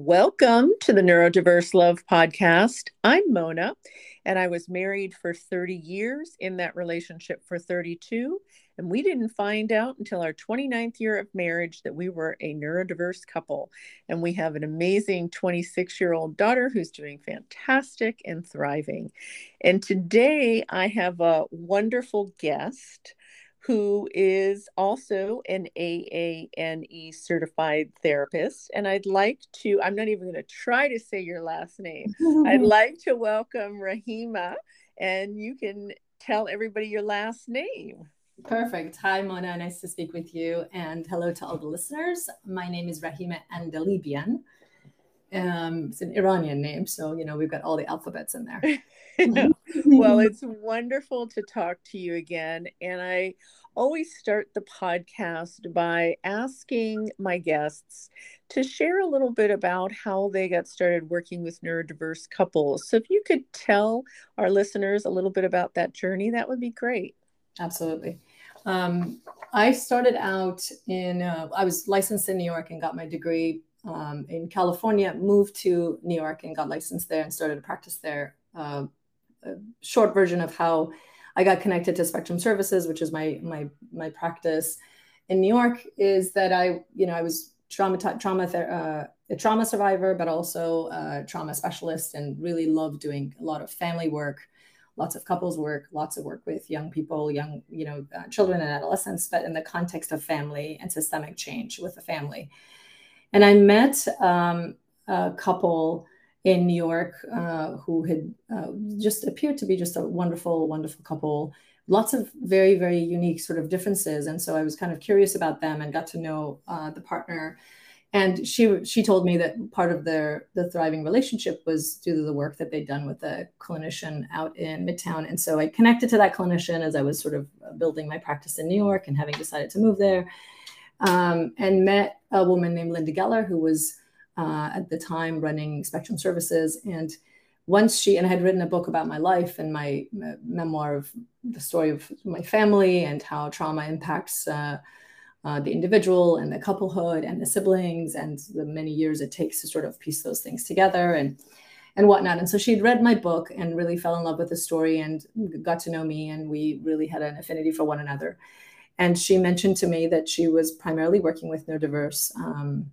Welcome to the Neurodiverse Love Podcast. I'm Mona, and I was married for 30 years, in that relationship for 32. And we didn't find out until our 29th year of marriage that we were a neurodiverse couple. And we have an amazing 26 year old daughter who's doing fantastic and thriving. And today I have a wonderful guest who is also an AANE certified therapist. And I'd like to, I'm not even going to try to say your last name. I'd like to welcome Rahimeh, and you can tell everybody your last name. Perfect. Hi, Mona. Nice to speak with you. And hello to all the listeners. My name is Rahimeh Andalibian. Um, it's an Iranian name, so you know we've got all the alphabets in there. well, it's wonderful to talk to you again, and I always start the podcast by asking my guests to share a little bit about how they got started working with neurodiverse couples. So, if you could tell our listeners a little bit about that journey, that would be great. Absolutely. Um, I started out in, uh, I was licensed in New York and got my degree um, in California, moved to New York and got licensed there and started to practice there. Uh, a short version of how I got connected to Spectrum Services, which is my my my practice in New York, is that I you know I was trauma trauma uh, a trauma survivor, but also a trauma specialist, and really loved doing a lot of family work, lots of couples work, lots of work with young people, young you know uh, children and adolescents, but in the context of family and systemic change with the family. And I met um, a couple in New York uh, who had uh, just appeared to be just a wonderful, wonderful couple. Lots of very, very unique sort of differences, and so I was kind of curious about them and got to know uh, the partner. And she she told me that part of their the thriving relationship was due to the work that they'd done with a clinician out in Midtown. And so I connected to that clinician as I was sort of building my practice in New York and having decided to move there, um, and met a woman named Linda Geller who was uh, at the time running Spectrum Services. And once she, and I had written a book about my life and my memoir of the story of my family and how trauma impacts uh, uh, the individual and the couplehood and the siblings and the many years it takes to sort of piece those things together and and whatnot. And so she'd read my book and really fell in love with the story and got to know me, and we really had an affinity for one another. And she mentioned to me that she was primarily working with neurodiverse um,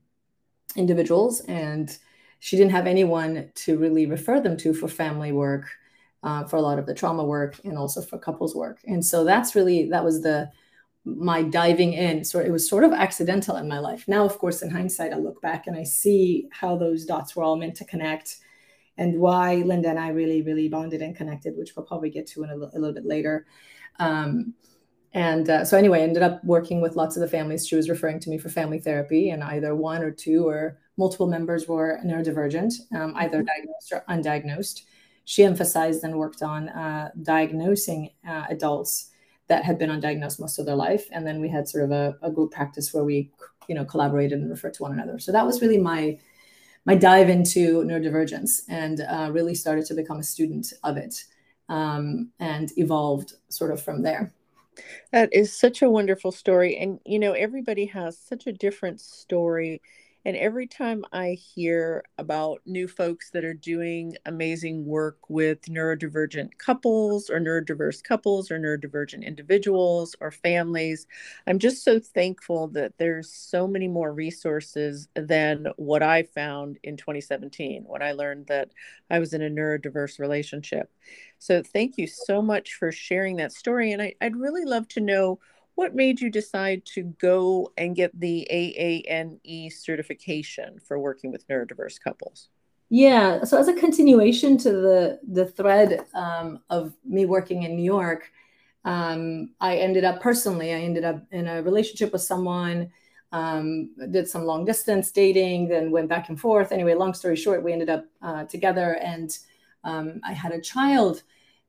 individuals and she didn't have anyone to really refer them to for family work uh, for a lot of the trauma work and also for couples work. And so that's really that was the my diving in. So it was sort of accidental in my life. Now of course in hindsight i look back and i see how those dots were all meant to connect and why linda and i really really bonded and connected which we'll probably get to in a, a little bit later. Um, and uh, so anyway, I ended up working with lots of the families. She was referring to me for family therapy, and either one or two or multiple members were neurodivergent, um, either mm-hmm. diagnosed or undiagnosed. She emphasized and worked on uh, diagnosing uh, adults that had been undiagnosed most of their life, and then we had sort of a, a group practice where we, you know, collaborated and referred to one another. So that was really my my dive into neurodivergence, and uh, really started to become a student of it, um, and evolved sort of from there. That is such a wonderful story. And, you know, everybody has such a different story and every time I hear about new folks that are doing amazing work with neurodivergent couples or neurodiverse couples or neurodivergent individuals or families, I'm just so thankful that there's so many more resources than what I found in 2017 when I learned that I was in a neurodiverse relationship. So thank you so much for sharing that story. And I, would really love to know what made you decide to go and get the AANE certification for working with neurodiverse couples? Yeah, so as a continuation to the the thread um, of me working in New York, um, I ended up personally, I ended up in a relationship with someone, um, did some long distance dating, then went back and forth. Anyway, long story short, we ended up uh, together, and um, I had a child.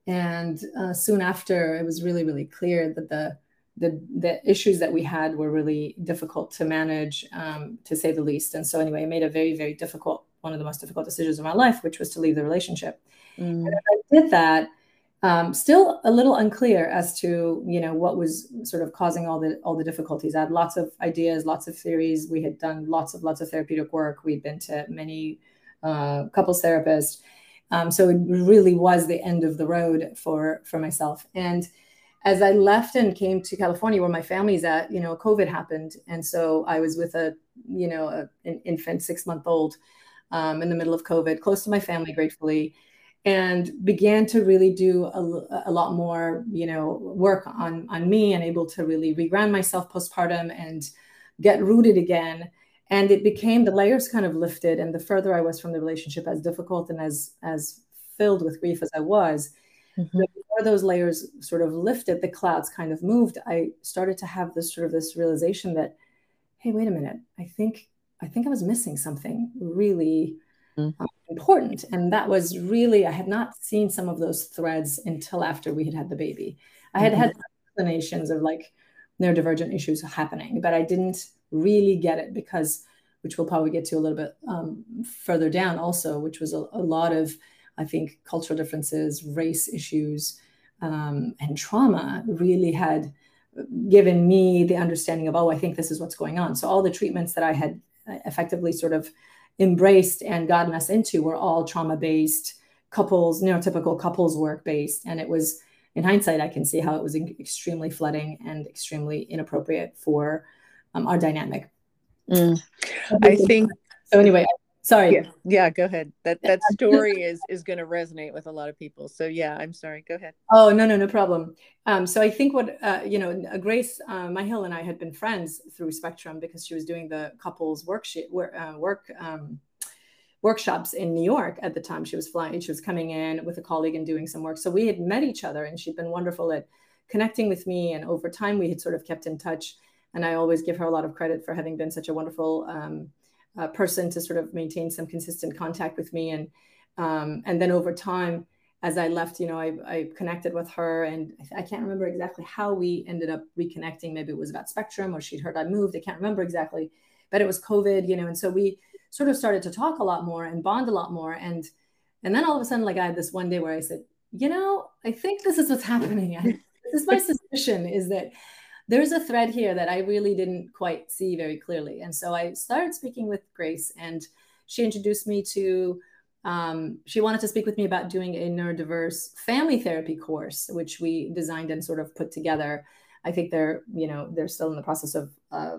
And uh, soon after, it was really, really clear that the the the issues that we had were really difficult to manage, um, to say the least. And so anyway, I made a very very difficult one of the most difficult decisions of my life, which was to leave the relationship. Mm. And I did that, um, still a little unclear as to you know what was sort of causing all the all the difficulties. I had lots of ideas, lots of theories. We had done lots of lots of therapeutic work. We'd been to many uh, couples therapists, um, so it really was the end of the road for for myself. And as I left and came to California, where my family's at, you know, COVID happened, and so I was with a you know a, an infant, six month old, um, in the middle of COVID, close to my family, gratefully and began to really do a, a, lot more you know work on on me and able to really reground myself postpartum and get rooted again. And it became the layers kind of lifted. And the further i was from the relationship as difficult and as as filled with grief as i was mm-hmm. the more those layers sort of lifted the clouds kind of moved i started to have this sort of this realization that hey wait a minute i think i think i was missing something really mm-hmm. um, important. And that was really, I had not seen some of those threads until after we had had the baby. I had mm-hmm. had explanations of like neurodivergent issues happening, but I didn't really get it because, which we'll probably get to a little bit um, further down also, which was a, a, lot of, I think, cultural differences, race issues, um, and trauma really had given me the understanding of, oh, I think this is what's going on. So all the treatments that I had uh, effectively sort of embraced and gotten us into were all trauma based couples, neurotypical couples work based. And it was, in hindsight, I can see how it was extremely flooding and extremely inappropriate for um, our dynamic. Mm. I think so. Anyway, sorry. Yeah, yeah go ahead. That that story is is going to resonate with a lot of people. So yeah i'm sorry. Go ahead. Oh no no no problem. Um, so i think what uh, you know grace uh, myhill and i had been friends through spectrum because she was doing the couples worksheet work, uh, work um, workshops in new york at the time. She was flying she was coming in with a colleague and doing some work. So we had met each other and she'd been wonderful at connecting with me. And over time we had sort of kept in touch. And i always give her a lot of credit for having been such a wonderful um, uh, person to sort of maintain some consistent contact with me. And um, and then over time, as I left, you know, I, I connected with her, and I, I, can't remember exactly how we ended up reconnecting. Maybe it was about Spectrum, or she'd heard I moved. I can't remember exactly, but it was COVID, you know, and so we sort of started to talk a lot more and bond a lot more. And and then all of a sudden, like I had this one day where I said, you know, I think this is what's happening. This is my suspicion is that there's a thread here that I really didn't quite see very clearly. And so I started speaking with Grace, and she introduced me to. Um, she wanted to speak with me about doing a neurodiverse family therapy course, which we designed and sort of put together. I think they're, you know, they're still in the process of uh,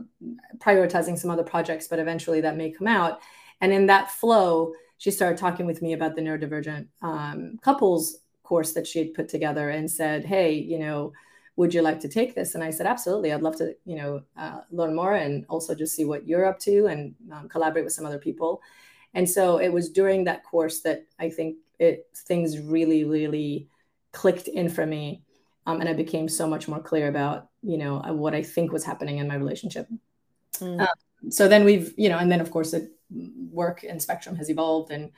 prioritizing some other projects, but eventually that may come out. And in that flow, she started talking with me about the neurodivergent um, couples course that she had put together and said, "Hey, you know, would you like to take this? And I said, absolutely. I'd love to, you know, uh, learn more and also just see what you're up to and um, collaborate with some other people. And so it was during that course that I think it things really, really clicked in for me. Um, and I became so much more clear about, you know, uh, what I think was happening in my relationship. Mm. Um, so then we've, you know, and then of course the work in Spectrum has evolved and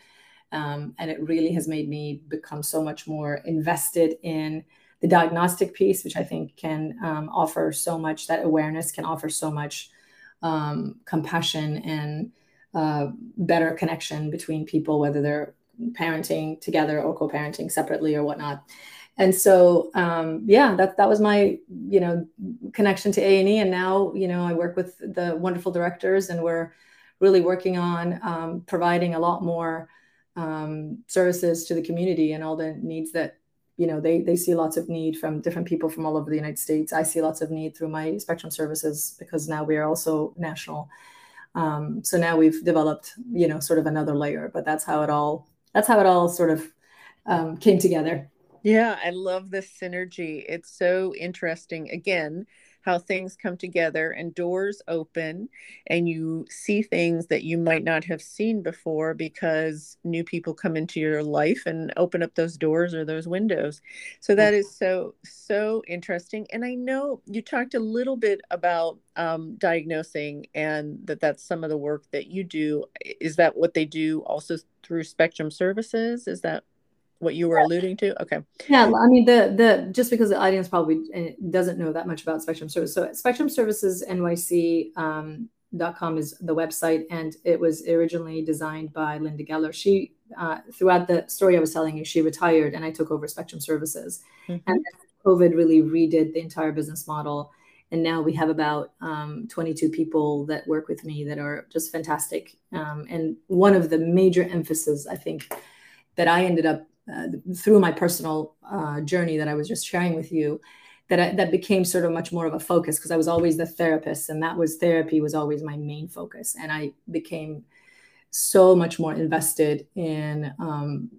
um, and it really has made me become so much more invested in the diagnostic piece, which I think can um, offer so much, that awareness can offer so much um, compassion and uh, better connection between people, whether they're parenting together or co-parenting separately or whatnot. And so, um, yeah, that that was my you know connection to A and E, and now you know I work with the wonderful directors, and we're really working on um, providing a lot more um, services to the community and all the needs that you know they they see lots of need from different people from all over the united states. I see lots of need through my spectrum services because now we are also national. Um, so now we've developed you know sort of another layer but that's how it all that's how it all sort of um, came together. Yeah i love this synergy. It's so interesting. Again how things come together and doors open and you see things that you might not have seen before because new people come into your life and open up those doors or those windows. So that is so, so interesting. And I know you talked a little bit about um, diagnosing and that that's some of the work that you do. Is that what they do also through Spectrum Services? Is that what you were alluding to okay yeah i mean the the just because the audience probably eh, doesn't know that much about spectrum service so spectrum services nyc um, .com is the website and it was originally designed by linda geller she uh, throughout the story I was telling you, she retired and I took over Spectrum Services. Mm-hmm. And COVID really redid the entire business model. And now we have about um, 22 people that work with me that are just fantastic. Um, and one of the major emphasis, I think, that I ended up uh, through my personal uh, journey that I was just sharing with you, that I, that became sort of much more of a focus because I was always the therapist, and that was therapy was always my main focus, and I became so much more invested in um,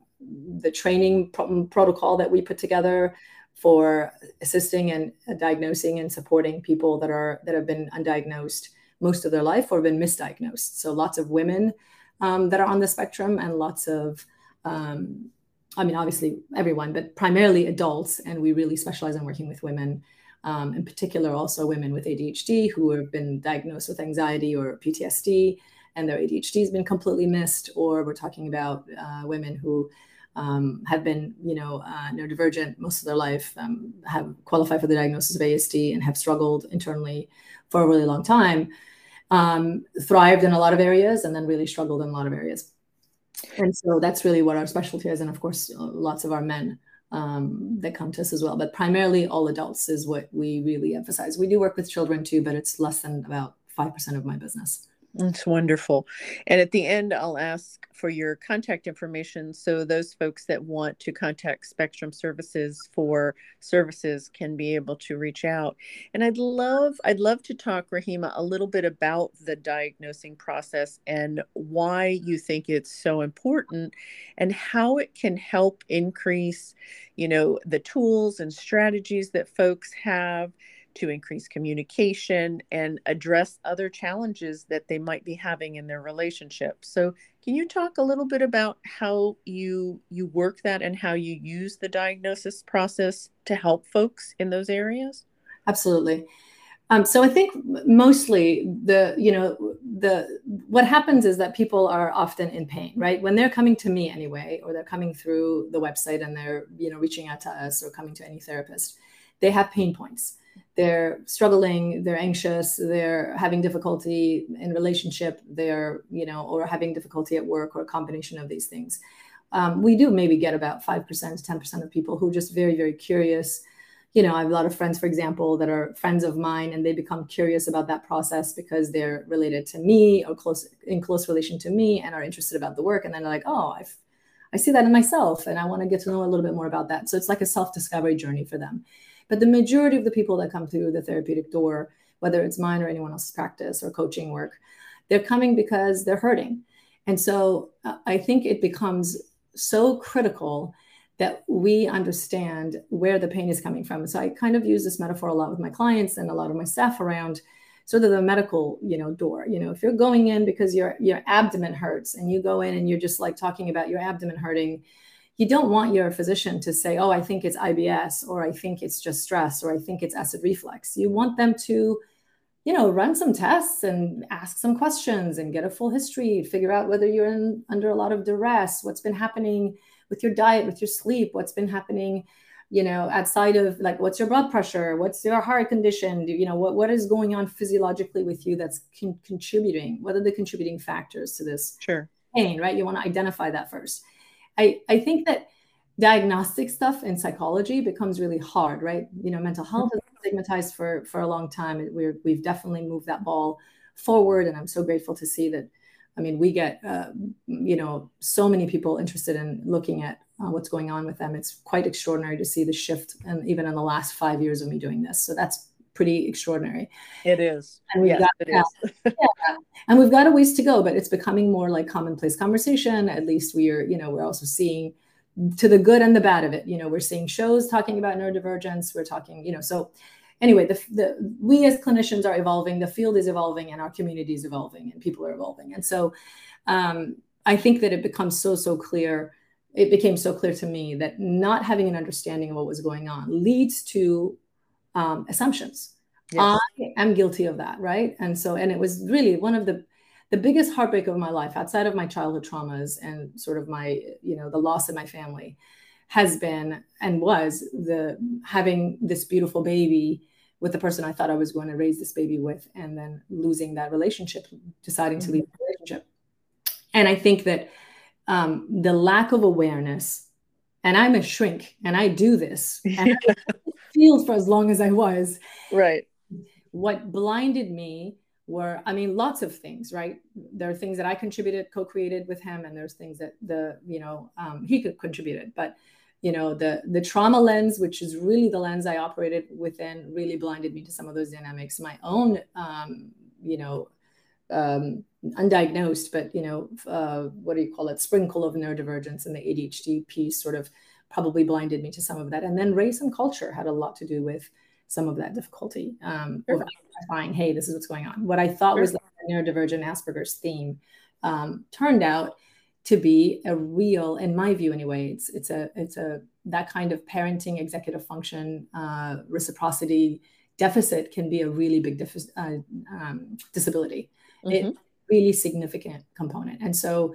the training pro- protocol that we put together for assisting and diagnosing and supporting people that are that have been undiagnosed most of their life or been misdiagnosed. So lots of women um, that are on the spectrum and lots of um, I mean, obviously everyone, but primarily adults. And we really specialize in working with women, um, in particular, also women with ADHD who have been diagnosed with anxiety or PTSD, and their ADHD has been completely missed. Or we're talking about uh, women who um, have been, you know, uh, neurodivergent most of their life, um, have qualified for the diagnosis of ASD, and have struggled internally for a really long time. Um, thrived in a lot of areas, and then really struggled in a lot of areas and so that's really what our specialty is and of course uh, lots of our men um, that come to us as well. But primarily all adults is what we really emphasize. We do work with children too but it's less than about 5% of my business that's wonderful. And at the end, I'll ask for your contact information so those folks that want to contact Spectrum Services for services can be able to reach out. And I'd love I'd love to talk Rahimeh a little bit about the diagnosing process and why you think it's so important and how it can help increase, you know, the tools and strategies that folks have to increase communication and address other challenges that they might be having in their relationship. So, can you talk a little bit about how you you work that and how you use the diagnosis process to help folks in those areas? Absolutely. Um, so I think mostly the you know the what happens is that people are often in pain, right? When they're coming to me anyway, or they're coming through the website and they're you know reaching out to us or coming to any therapist, they have pain points they're struggling they're anxious they're having difficulty in relationship they're you know or having difficulty at work or a combination of these things um, we do maybe get about 5% 10% of people who are just very very curious you know i have a lot of friends for example that are friends of mine and they become curious about that process because they're related to me or close in close relation to me and are interested about the work and then they're like oh i I see that in myself and I want to get to know a little bit more about that. So it's like a self discovery journey for them. But the majority of the people that come through the therapeutic door, whether it's mine or anyone else's practice or coaching work, they're coming because they're hurting. And so uh, I think it becomes so critical that we understand where the pain is coming from. So I kind of use this metaphor a lot with my clients and a lot of my staff around sort of the medical, you know, door. You know, if you're going in because your your abdomen hurts and you go in and you're just like talking about your abdomen hurting, you don't want your physician to say, oh, I think it's IBS, or I think it's just stress, or I think it's acid reflux. You want them to, you know, run some tests and ask some questions and get a full history, figure out whether you're in, under a lot of duress, what's been happening with your diet, with your sleep, what's been happening, you know, outside of like, what's your blood pressure, what's your heart condition, you know, what, what is going on physiologically with you that's con- contributing, what are the contributing factors to this sure. pain, right? You want to identify that first I, I think that diagnostic stuff in psychology becomes really hard, right? You know, mental health is stigmatized for for a long time. We're, we've definitely moved that ball forward, and I'm so grateful to see that. I mean, we get uh, you know so many people interested in looking at uh, what's going on with them. It's quite extraordinary to see the shift, and even in the last five years of me doing this. So that's pretty extraordinary. It is. And we've yes, got, it yeah, is. yeah. And we've got a ways to go, but it's becoming more like commonplace conversation. At least we are, you know, we're also seeing to the good and the bad of it. You know, we're seeing shows talking about neurodivergence. We're talking, you know, so anyway, the, the we as clinicians are evolving, the field is evolving, and our community is evolving, and people are evolving. And so um, I think that it becomes so so clear. It became so clear to me that not having an understanding of what was going on leads to um, assumptions. Yes. I am guilty of that, right? And so, and it was really one of the the biggest heartbreak of my life, outside of my childhood traumas and sort of my, you know, the loss of my family, has been and was the having this beautiful baby with the person I thought I was going to raise this baby with, and then losing that relationship, deciding mm-hmm. to leave the relationship. And I think that um, the lack of awareness. And I'm a shrink, and I do this. I field for as long as I was. Right. What blinded me were, I mean, lots of things, right? There are things that I contributed, co-created with him, and there's things that the, you know, um, he could contributed. But you know, the the trauma lens, which is really the lens I operated within, really blinded me to some of those dynamics. My own, um, you know, um, undiagnosed, but you know, uh, what do you call it? Sprinkle of neurodivergence and the ADHD piece sort of probably blinded me to some of that. And then race and culture had a lot to do with some of that difficulty um, sure. identifying, hey, this is what's going on. What I thought sure. was the neurodivergent Asperger's theme um, turned out to be a real, in my view anyway, it's it's a it's a that kind of parenting executive function uh, reciprocity deficit can be a really big uh, um, disability. Mm-hmm. It's really significant component. And so,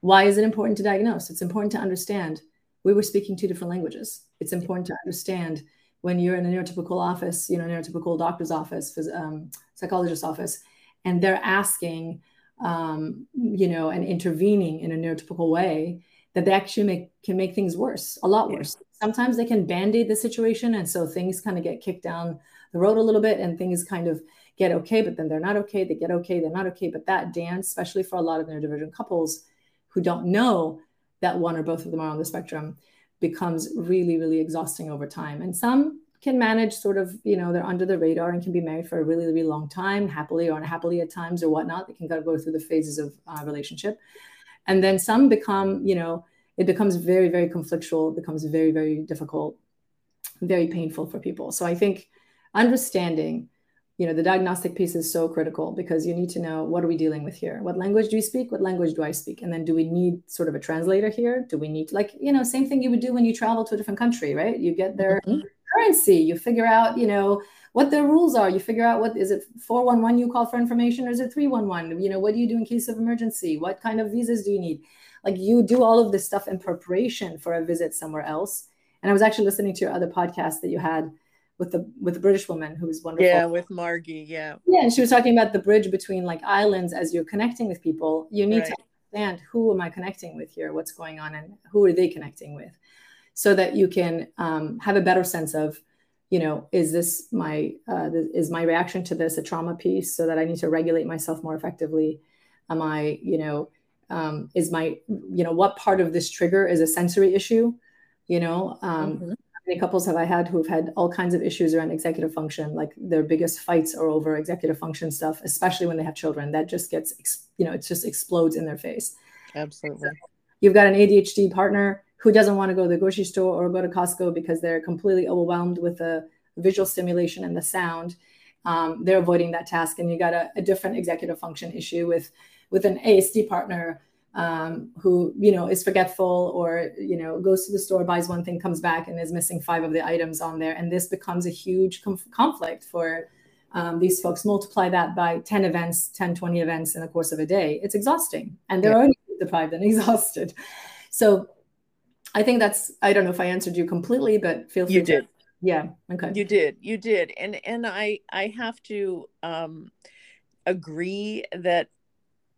why is it important to diagnose? It's important to understand we were speaking two different languages. It's important to understand when you're in a neurotypical office, you know, neurotypical doctor's office, um, psychologist's office, and they're asking, um, you know, and intervening in a neurotypical way, that they actually make can make things worse, a lot worse. Yeah. Sometimes they can band-aid the situation, and so things kind of get kicked down the road a little bit, and things kind of get okay, but then they're not okay. They get okay, they're not okay. But that dance, especially for a lot of neurodivergent couples who don't know that one or both of them are on the spectrum becomes really, really exhausting over time. And some can manage sort of, you know, they're under the radar and can be married for a really, really long time, happily or unhappily at times or whatnot. They can go through the phases of uh, relationship. And then some become, you know, it becomes very, very conflictual, it becomes very, very difficult, very painful for people. So I think understanding you know the diagnostic piece is so critical because you need to know what are we dealing with here? What language do you speak? What language do i speak? And then do we need sort of a translator here? Do we need like you know same thing you would do when you travel to a different country right? You get their mm-hmm. currency. You figure out you know what their rules are. You figure out what is it 411 you call for information or is it 311 you know what do you do in case of emergency? What kind of visas do you need? Like you do all of this stuff in preparation for a visit somewhere else. And i was actually listening to your other podcast that you had with the with the British woman who was wonderful. Yeah, with Margie. Yeah. Yeah, and she was talking about the bridge between like islands as you're connecting with people. You need right. to understand who am I connecting with here, what's going on, and who are they connecting with, so that you can um, have a better sense of, you know, is this my uh, is my reaction to this a trauma piece, so that I need to regulate myself more effectively. Am I, you know, um, is my, you know, what part of this trigger is a sensory issue? You know, um, mm-hmm many couples have I had who've had all kinds of issues around executive function. Like their biggest fights are over executive function stuff, especially when they have children. That just gets, you know, it just explodes in their face. Absolutely. So you've got an ADHD partner who doesn't want to go to the grocery store or go to Costco because they're completely overwhelmed with the visual stimulation and the sound. Um, they're avoiding that task, and you got a, a different executive function issue with with an ASD partner um, who you know is forgetful or you know goes to the store buys one thing comes back and is missing five of the items on there. And this becomes a huge conf- conflict for um, these folks. Multiply that by 10 events 10 20 events in the course of a day. It's exhausting. And they're yeah. already deprived and exhausted. So i think that's i don't know if i answered you completely but feel free you to, did. Yeah okay. You did. You did. And and i i have to um agree that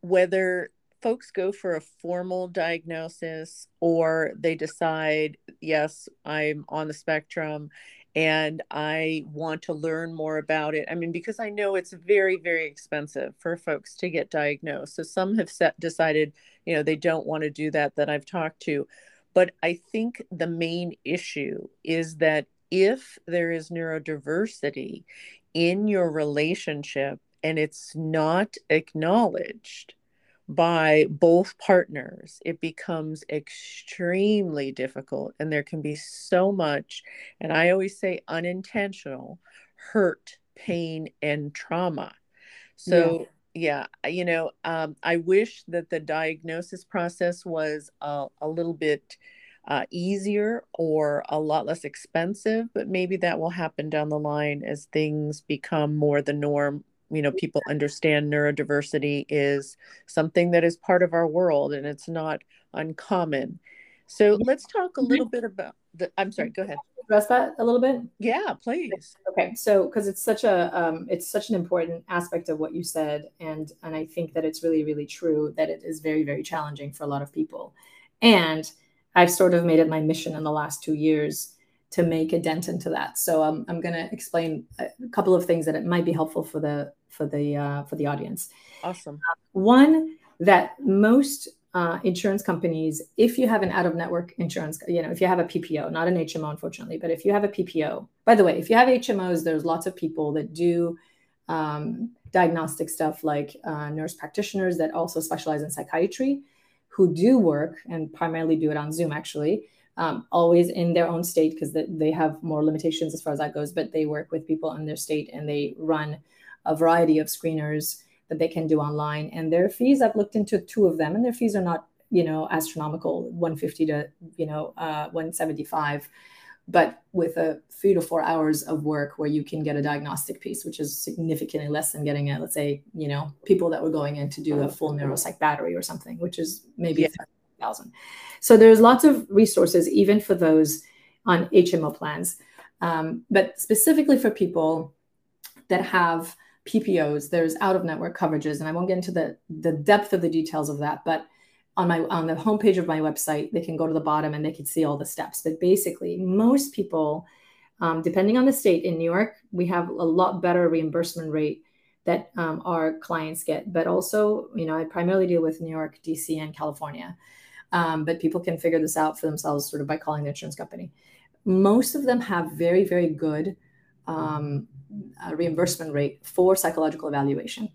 whether folks go for a formal diagnosis or they decide, yes, I'm on the spectrum and I want to learn more about it. I mean, because I know it's very, very expensive for folks to get diagnosed. So some have set, decided, you know, they don't want to do that, that I've talked to. But I think the main issue is that if there is neurodiversity in your relationship and it's not acknowledged, by both partners, it becomes extremely difficult. And there can be so much, and I always say unintentional hurt, pain, and trauma. So, yeah, yeah you know, um, I wish that the diagnosis process was a, a little bit. Uh, easier or a lot less expensive, but maybe that will happen down the line as things become more the norm you know people understand neurodiversity is something that is part of our world and it's not uncommon. So let's talk a little bit about the i'm sorry go ahead. Address that a little bit? Yeah please. Okay so because it's such a um, it's such an important aspect of what you said and and i think that it's really really true that it is very very challenging for a lot of people. And I've sort of made it my mission in the last two years to make a dent into that. So um, I'm going to explain a couple of things that it might be helpful for the for the uh, for the audience. Awesome. Uh, one that most uh, insurance companies, if you have an out of network insurance, you know, if you have a PPO, not an HMO, unfortunately, but if you have a PPO, by the way, if you have HMOs, there's lots of people that do um, diagnostic stuff like uh, nurse practitioners that also specialize in psychiatry who do work and primarily do it on Zoom, actually. Um, always in their own state because they have more limitations as far as that goes, but they work with people in their state and they run a variety of screeners that they can do online. And their fees, I've looked into two of them, and their fees are not, you know, astronomical, 150 to, you know, uh, 175, but with a three to four hours of work where you can get a diagnostic piece, which is significantly less than getting a, let's say, you know, people that were going in to do a full neuropsych battery or something, which is maybe yeah. Thousand. So there's lots of resources, even for those on HMO plans. Um, but specifically for people that have PPOs, there's out of network coverages, and I won't get into the the depth of the details of that, but on my on the homepage of my website, they can go to the bottom and they can see all the steps. But basically, most people, um, depending on the state, in New York, we have a lot better reimbursement rate that um, our clients get. But also, you know, I primarily deal with New York, DC, and California. Um, but people can figure this out for themselves, sort of by calling the insurance company. Most of them have very, very good um, reimbursement rate for psychological evaluation.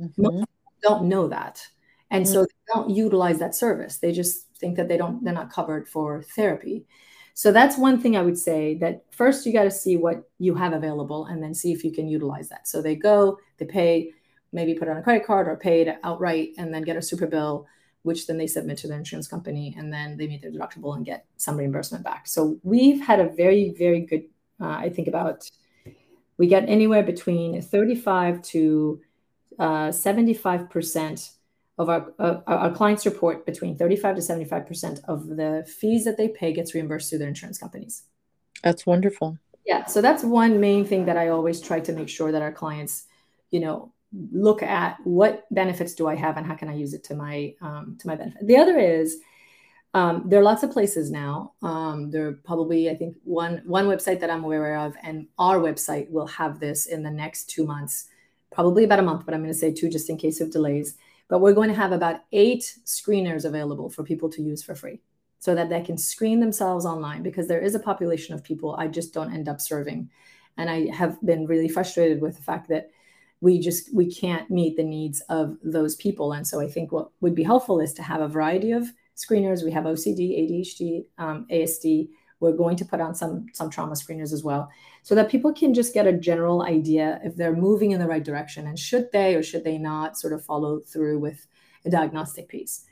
Mm-hmm. don't know that. And mm-hmm. so they don't utilize that service. They just think that they don't, they're not covered for therapy. So that's one thing I would say that first you got to see what you have available and then see if you can utilize that. So they go, they pay, maybe put on a credit card or pay it outright and then get a super bill, which then they submit to their insurance company and then they meet their deductible and get some reimbursement back. So we've had a very, very good, uh, I think about we get anywhere between 35 to uh, 75% of our, uh, our clients report between 35 to 75% of the fees that they pay gets reimbursed through their insurance companies. That's wonderful. Yeah. So that's one main thing that I always try to make sure that our clients, you know, look at what benefits do I have and how can I use it to my um, to my benefit. The other is um, there are lots of places now. Um, there are probably, I think, one one website that I'm aware of, and our website will have this in the next two months, probably about a month, but I'm going to say two just in case of delays. But we're going to have about eight screeners available for people to use for free, so that they can screen themselves online. Because there is a population of people I just don't end up serving, and I have been really frustrated with the fact that we just we can't meet the needs of those people. And so I think what would be helpful is to have a variety of screeners. We have OCD, ADHD, um, ASD. We're going to put on some some trauma screeners as well, so that people can just get a general idea if they're moving in the right direction and should they or should they not sort of follow through with a diagnostic piece.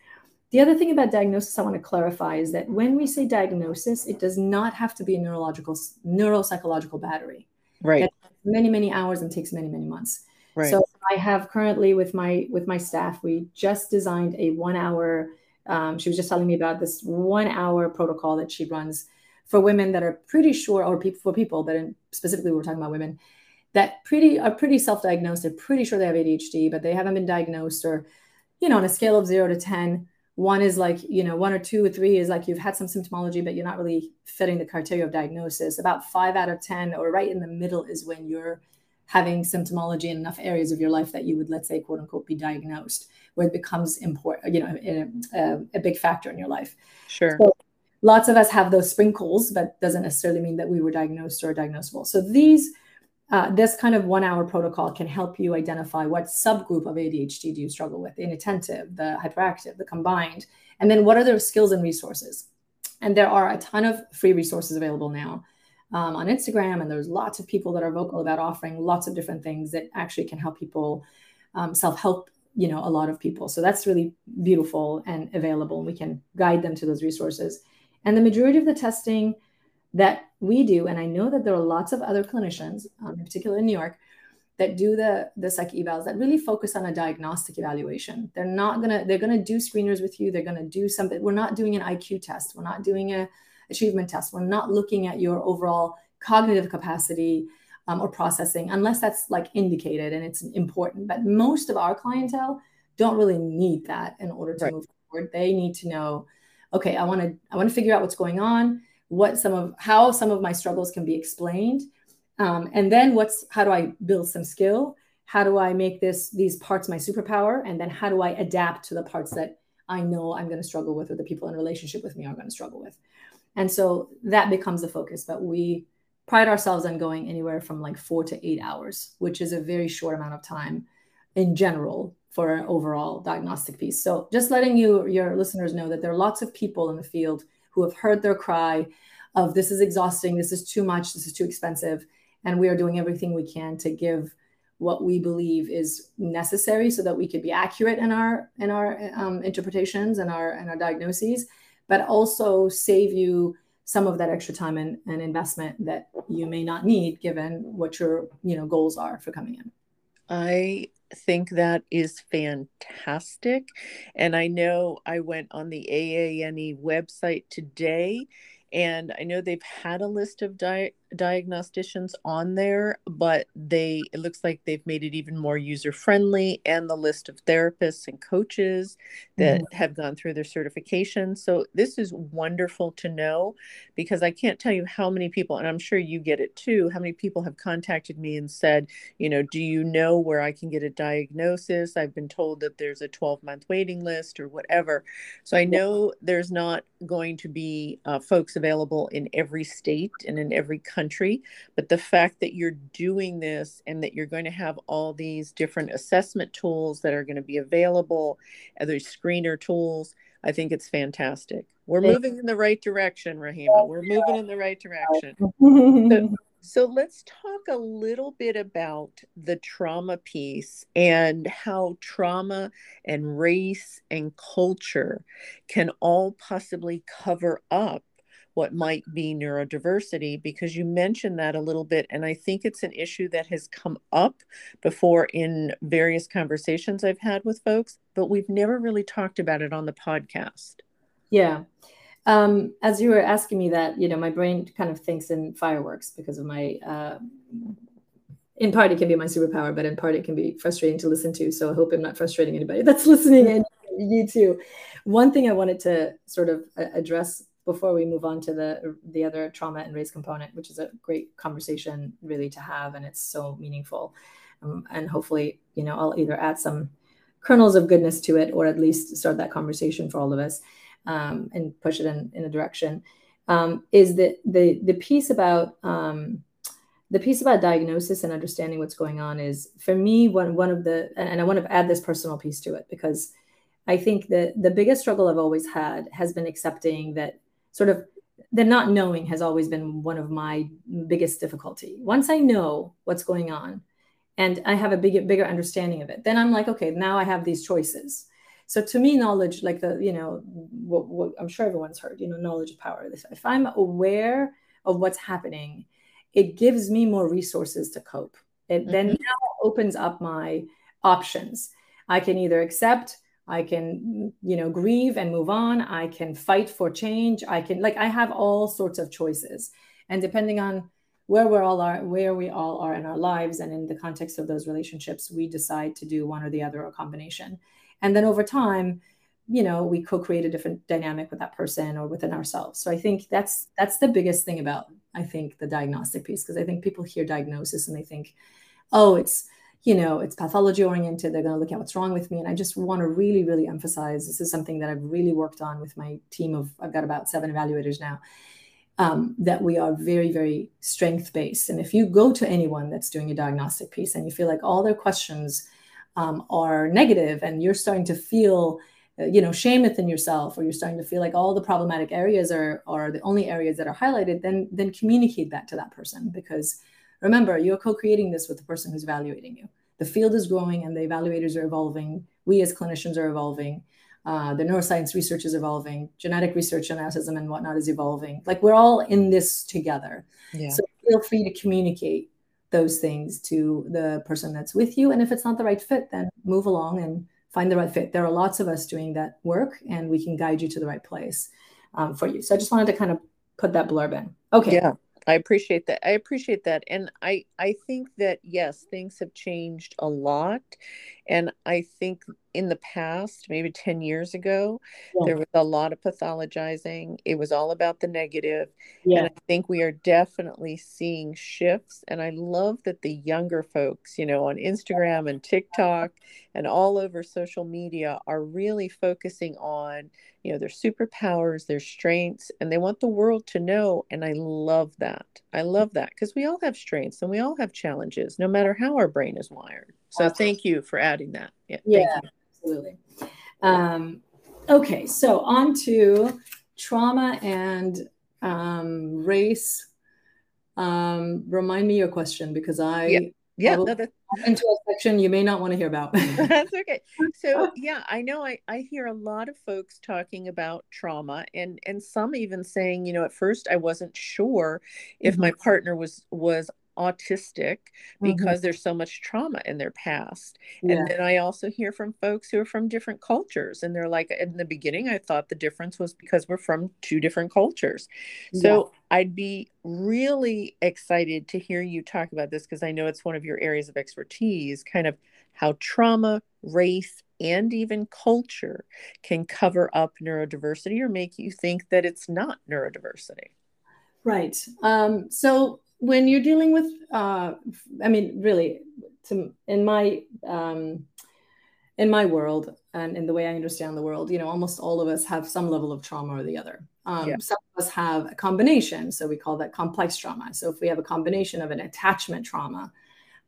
The other thing about diagnosis I want to clarify is that when we say diagnosis, it does not have to be a neurological neuropsychological battery. Right. many many hours and takes many many months. Right. So I have currently with my with my staff, we just designed a one hour um, she was just telling me about this one hour protocol that she runs for women that are pretty sure, or people for people, but in, specifically we're talking about women that pretty are pretty self-diagnosed. They're pretty sure they have ADHD, but they haven't been diagnosed. Or, you know, on a scale of zero to ten, one is like you know one or two or three is like you've had some symptomology, but you're not really fitting the criteria of diagnosis. About five out of ten, or right in the middle, is when you're having symptomology in enough areas of your life that you would, let's say, quote unquote, be diagnosed where it becomes important, you know, a, a, big factor in your life. Sure. So lots of us have those sprinkles, but doesn't necessarily mean that we were diagnosed or diagnosable. So these, uh, this kind of one hour protocol can help you identify what subgroup of ADHD do you struggle with, inattentive, the hyperactive, the combined, and then what are their skills and resources. And there are a ton of free resources available now. Um, on Instagram, and there's lots of people that are vocal about offering lots of different things that actually can help people um, self-help you know a lot of people. So that's really beautiful and available and we can guide them to those resources. And the majority of the testing that we do and i know that there are lots of other clinicians um, in particular in new york that do the the psych evals that really focus on a diagnostic evaluation. They're not gonna they're gonna do screeners with you. They're gonna do something. We're not doing an iq test. We're not doing a achievement test we're not looking at your overall cognitive capacity um, or processing unless that's like indicated and it's important. But most of our clientele don't really need that in order to right. move forward. They need to know okay, I want to I want to figure out what's going on, what some of how some of my struggles can be explained, um, and then what's how do I build some skill? How do I make this these parts my superpower? And then how do I adapt to the parts that I know I'm going to struggle with, or the people in relationship with me are going to struggle with? And so that becomes the focus. But we pride ourselves on going anywhere from like four to eight hours, which is a very short amount of time in general for an overall diagnostic piece. So just letting you your listeners know that there are lots of people in the field who have heard their cry of this is exhausting, this is too much, this is too expensive and we are doing everything we can to give what we believe is necessary so that we could be accurate in our in our um, interpretations and our and our diagnoses but also save you some of that extra time and, and investment that you may not need given what your you know goals are for coming in. I think that is fantastic. And i know i went on the aane website today and i know they've had a list of di- diagnosticians on there, but they it looks like they've made it even more user friendly and the list of therapists and coaches that mm-hmm. have gone through their certification. So this is wonderful to know because I can't tell you how many people and I'm sure you get it too, how many people have contacted me and said, you know, do you know where I can get a diagnosis? I've been told that there's a 12-month waiting list or whatever. So I know there's not going to be uh, folks available in every state and in every country country but the fact that you're doing this and that you're going to have all these different assessment tools that are going to be available uh, other screener tools i think it's fantastic. We're moving in the right direction Rahimeh. We're moving in the right direction. So, so let's talk a little bit about the trauma piece and how trauma and race and culture can all possibly cover up what might be neurodiversity because you mentioned that a little bit and i think it's an issue that has come up before in various conversations i've had with folks but we've never really talked about it on the podcast. Yeah. Um, as you were asking me that you know my brain kind of thinks in fireworks because of my uh, in part it can be my superpower but in part it can be frustrating to listen to so i hope i'm not frustrating anybody that's listening and you too. One thing i wanted to sort of uh, address before we move on to the the other trauma and race component, which is a great conversation really to have, and it's so meaningful. Um, and hopefully, you know, I'll either add some kernels of goodness to it, or at least start that conversation for all of us um, and push it in in a direction. Um, is that the the piece about um, the piece about diagnosis and understanding what's going on is for me one one of the and I want to add this personal piece to it because I think that the biggest struggle I've always had has been accepting that sort of the not knowing has always been one of my biggest difficulty. Once I know what's going on and I have a big, bigger understanding of it, then I'm like, okay, now I have these choices. So to me, knowledge, like the, you know, what, what I'm sure everyone's heard, you know, knowledge is power. If I'm aware of what's happening, it gives me more resources to cope. It mm-hmm. then now opens up my options. I can either accept I can, you know, grieve and move on. I can fight for change. I can like I have all sorts of choices. And depending on where we're all are, where we all are in our lives and in the context of those relationships, we decide to do one or the other or combination. And then over time, you know, we co-create a different dynamic with that person or within ourselves. So I think that's that's the biggest thing about I think the diagnostic piece because I think people hear diagnosis and they think, oh, it's you know, it's pathology oriented. They're going to look at what's wrong with me. And I just want to really, really emphasize this is something that I've really worked on with my team of, I've got about seven evaluators now, um, that we are very, very strength based. And if you go to anyone that's doing a diagnostic piece and you feel like all their questions um, are negative and you're starting to feel, uh, you know, shame within yourself, or you're starting to feel like all the problematic areas are, are the only areas that are highlighted, then, then communicate that to that person because Remember, you're co creating this with the person who's evaluating you. The field is growing and the evaluators are evolving. We as clinicians are evolving. Uh, the neuroscience research is evolving. Genetic research on autism and whatnot is evolving. Like we're all in this together. Yeah. So feel free to communicate those things to the person that's with you. And if it's not the right fit, then move along and find the right fit. There are lots of us doing that work, and we can guide you to the right place um, for you. So I just wanted to kind of put that blurb in. Okay. Yeah. I appreciate that. I appreciate that. And I I think that yes, things have changed a lot And I think in the past, maybe 10 years ago, yeah. there was a lot of pathologizing. It was all about the negative. Yeah. And I think we are definitely seeing shifts. And I love that the younger folks, you know, on Instagram and TikTok and all over social media are really focusing on, you know, their superpowers, their strengths, and they want the world to know. And I love that. I love that because we all have strengths and we all have challenges, no matter how our brain is wired. So thank you for adding that. Yeah. yeah absolutely. Um, okay, so on to trauma and um, race. Um, remind me your question because I yeah, yeah no, into a section you may not want to hear about. that's okay. So yeah, I know I, I hear a lot of folks talking about trauma and and some even saying, you know, at first I wasn't sure if mm-hmm. my partner was was autistic mm-hmm. because mm-hmm. there's so much trauma in their past. Yeah. And then I also hear from folks who are from different cultures and they're like in the beginning I thought the difference was because we're from two different cultures. So yeah. I'd be really excited to hear you talk about this because I know it's one of your areas of expertise, kind of how trauma, race, and even culture can cover up neurodiversity or make you think that it's not neurodiversity. Right. Um, so when you're dealing with uh, i mean really to in my um, in my world and in the way i understand the world you know almost all of us have some level of trauma or the other um, yeah. some of us have a combination so we call that complex trauma so if we have a combination of an attachment trauma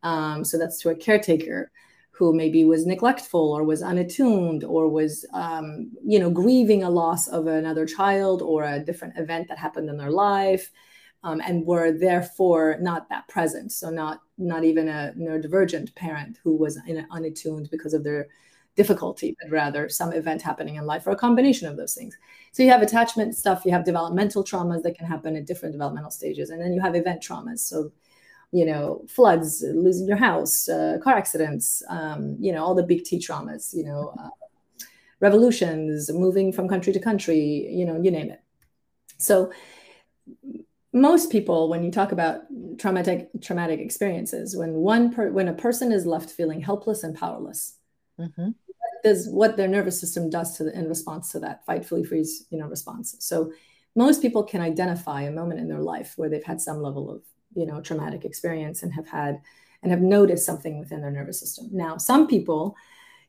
um, so that's to a caretaker who maybe was neglectful or was unattuned or was um, you know grieving a loss of another child or a different event that happened in their life um, and were therefore not that present. So not not even a neurodivergent parent who was in, unattuned because of their difficulty, but rather some event happening in life or a combination of those things. So you have attachment stuff, you have developmental traumas that can happen at different developmental stages, and then you have event traumas. So you know, floods, losing your house, uh, car accidents, um, you know, all the big T traumas, you know, uh, revolutions, moving from country to country, you know, you name it. So most people when you talk about traumatic traumatic experiences when one per, when a person is left feeling helpless and powerless mm-hmm. is what their nervous system does to the, in response to that fight flee freeze you know response so most people can identify a moment in their life where they've had some level of you know traumatic experience and have had and have noticed something within their nervous system now some people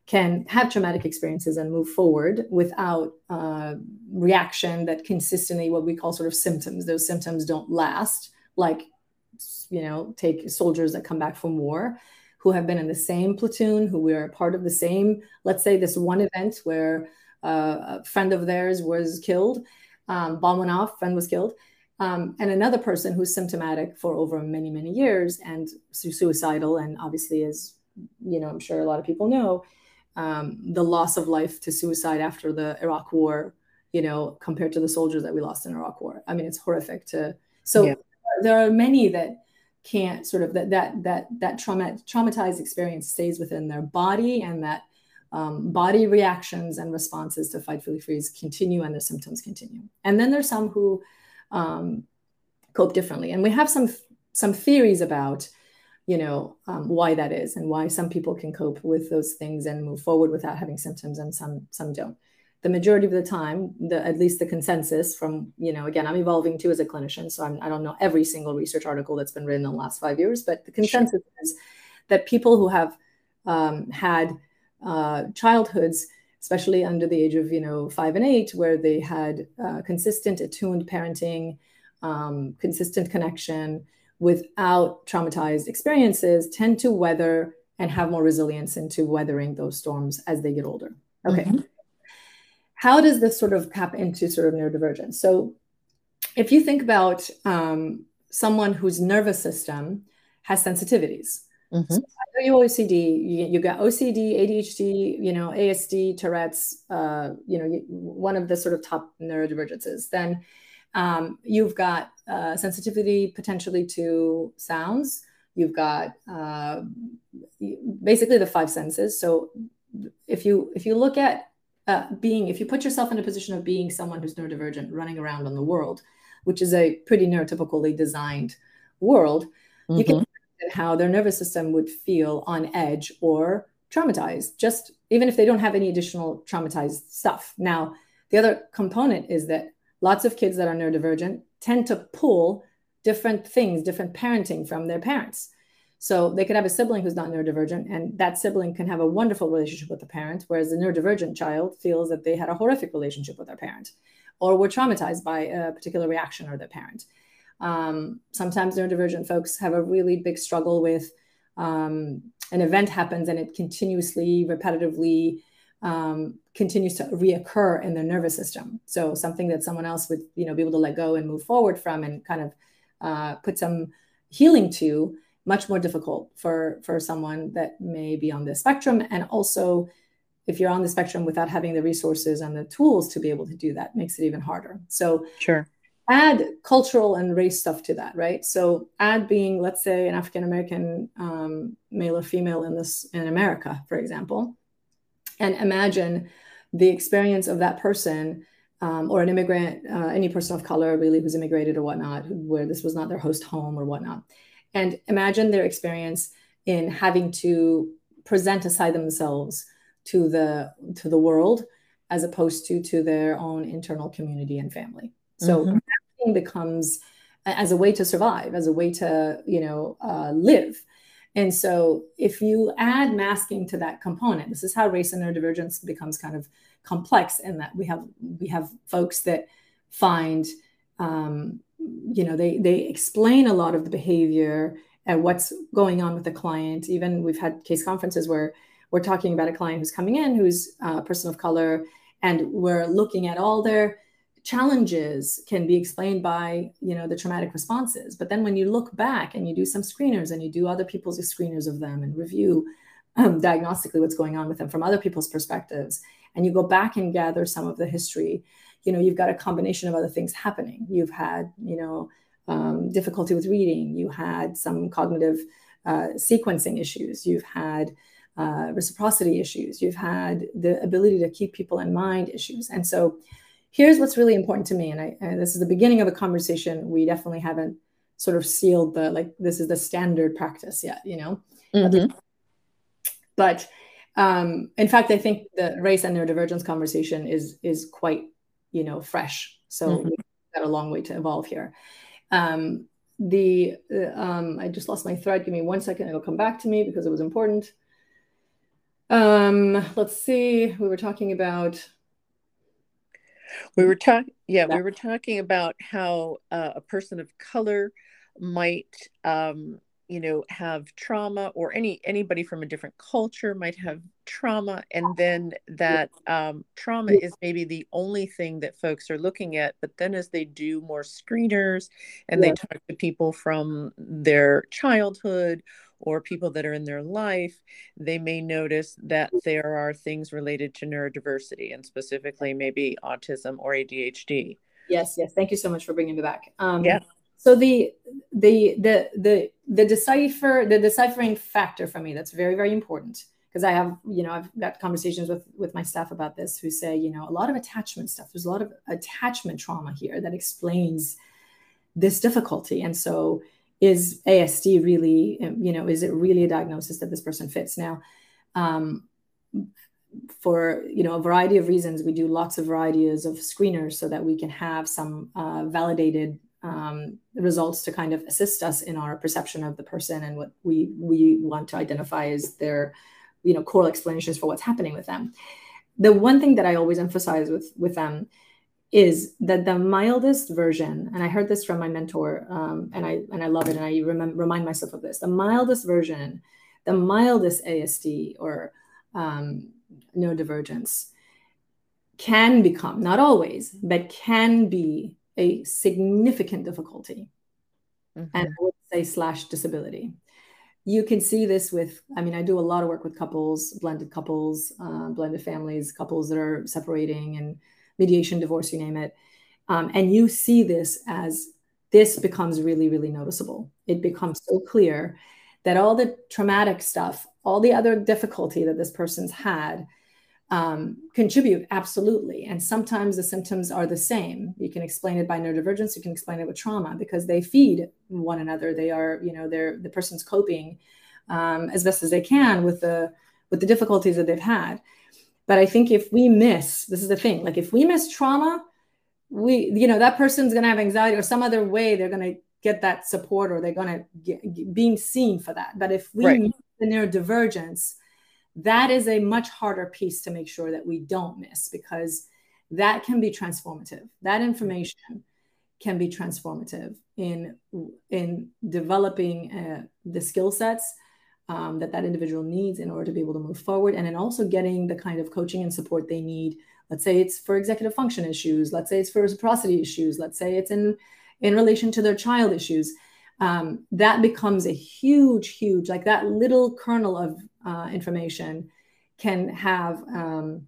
can have traumatic experiences and move forward without uh, reaction that consistently what we call sort of symptoms. Those symptoms don't last like you know take soldiers that come back from war who have been in the same platoon who were part of the same let's say this one event where uh, a friend of theirs was killed um, bomb went off friend was killed um, and another person who's symptomatic for over many many years and suicidal and obviously as you know i'm sure a lot of people know um, the loss of life to suicide after the Iraq War, you know, compared to the soldiers that we lost in Iraq War. I mean, it's horrific to. So yeah. there are many that can't sort of that that that that trauma traumatized experience stays within their body and that um, body reactions and responses to fight flee freeze continue and the symptoms continue and then there's some who um, cope differently and we have some some theories about you know um, why that is and why some people can cope with those things and move forward without having symptoms and some some don't the majority of the time the at least the consensus from you know again i'm evolving too as a clinician so I'm, i do not know every single research article that's been written in the last five years but the consensus sure. is that people who have um, had uh, childhoods especially under the age of you know five and eight where they had uh, consistent attuned parenting um, consistent connection without traumatized experiences tend to weather and have more resilience into weathering those storms as they get older. Okay. Mm-hmm. How does this sort of tap into sort of neurodivergence? So, if you think about um, someone whose nervous system has sensitivities, mm-hmm. so you OCD, you, you, got OCD, ADHD, you know, ASD, Tourette's, uh, you know, one of the sort of top neurodivergences. Then um, you've got uh, sensitivity potentially to sounds. You've got uh, basically the five senses. So if you if you look at uh, being, if you put yourself in a position of being someone who's neurodivergent, running around in the world, which is a pretty neurotypically designed world, mm-hmm. you can mm-hmm. how their nervous system would feel on edge or traumatized, just even if they don't have any additional traumatized stuff. Now, the other component is that lots of kids that are neurodivergent tend to pull different things, different parenting from their parents. So they could have a sibling who's not neurodivergent, and that sibling can have a wonderful relationship with the parent, whereas the neurodivergent child feels that they had a horrific relationship with their parent or were traumatized by a particular reaction of their parent. Um, sometimes neurodivergent folks have a really big struggle with um, an event happens and it continuously, repetitively um, continues to reoccur in their nervous system. So something that someone else would, you know, be able to let go and move forward from and kind of uh, put some healing to, much more difficult for for someone that may be on the spectrum, and also if you're on the spectrum without having the resources and the tools to be able to do that, makes it even harder. So sure add cultural and race stuff to that, right? So add being, let's say, an African American um, male or female in this in America, for example, and imagine the experience of that person um, or an immigrant, uh, any person of color really who's immigrated or whatnot, where this was not their host home or whatnot, and imagine their experience in having to present aside themselves to the to the world as opposed to to their own internal community and family so mm-hmm. becomes as a way to survive, as a way to, you know, uh, live. And so if you add masking to that component, this is how race and neurodivergence becomes kind of complex in that we have we have folks that find um, you know they they explain a lot of the behavior and what's going on with the client. Even we've had case conferences where we're talking about a client who's coming in who's a person of color and we're looking at all their challenges can be explained by you know the traumatic responses. But then when you look back and you do some screeners and you do other people's screeners of them and review um, diagnostically what's going on with them from other people's perspectives and you go back and gather some of the history you know you've got a combination of other things happening. You've had you know um, difficulty with reading. You had some cognitive uh, sequencing issues. You've had uh, reciprocity issues. You've had the ability to keep people in mind issues. And so here's what's really important to me and, I, and this is the beginning of a conversation. We definitely haven't sort of sealed the like this is the standard practice yet you know? Mm-hmm. but um, in fact i think the race and neurodivergence conversation is is quite you know fresh. So mm-hmm. we've got a long way to evolve here. Um, the uh, um, i just lost my thread. Give me one second. It'll come back to me because it was important. Um, let's see. We were talking about we were talking, yeah, we were talking about how uh, a person of color might, um, you know, have trauma, or any anybody from a different culture might have trauma, and then that um, trauma is maybe the only thing that folks are looking at. But then, as they do more screeners and they talk to people from their childhood or people that are in their life, they may notice that there are things related to neurodiversity and specifically maybe autism or ADHD. Yes, yes. Thank you so much for bringing me back. Um, yeah. So the the the the the decipher the deciphering factor for me that's very very important because I have you know I've got conversations with with my staff about this who say you know a lot of attachment stuff. There's a lot of attachment trauma here that explains this difficulty, and so is ASD really, you know, is it really a diagnosis that this person fits? Now, um, for you know a variety of reasons, we do lots of varieties of screeners so that we can have some uh, validated um, results to kind of assist us in our perception of the person and what we we want to identify as their you know core explanations for what's happening with them. The one thing that I always emphasize with with them is that the mildest version, and I heard this from my mentor, um, and I and I love it, and I remember, remind myself of this. The mildest version, the mildest ASD or um, neurodivergence can become, not always, but can be a significant difficulty, mm-hmm. and I would say slash disability. You can see this with, I mean, I do a lot of work with couples, blended couples, uh, blended families, couples that are separating and mediation, divorce, you name it. Um, and you see this as this becomes really, really noticeable. It becomes so clear that all the traumatic stuff, all the other difficulty that this person's had, um, contribute absolutely. And sometimes the symptoms are the same. You can explain it by neurodivergence. You can explain it with trauma because they feed one another. They are, you know, they're the person's coping um, as best as they can with the with the difficulties that they've had. But I think if we miss, this is the thing, like if we miss trauma, we, you know, that person's going to have anxiety or some other way they're going to get that support or they're going to get, being seen for that. But if we right. miss the neurodivergence, that is a much harder piece to make sure that we don't miss because that can be transformative. That information can be transformative in in developing uh, the skill sets um, that that individual needs in order to be able to move forward. And then also getting the kind of coaching and support they need. Let's say it's for executive function issues. Let's say it's for reciprocity issues. Let's say it's in in relation to their child issues. Um, that becomes a huge huge like that little kernel of uh, information can have um,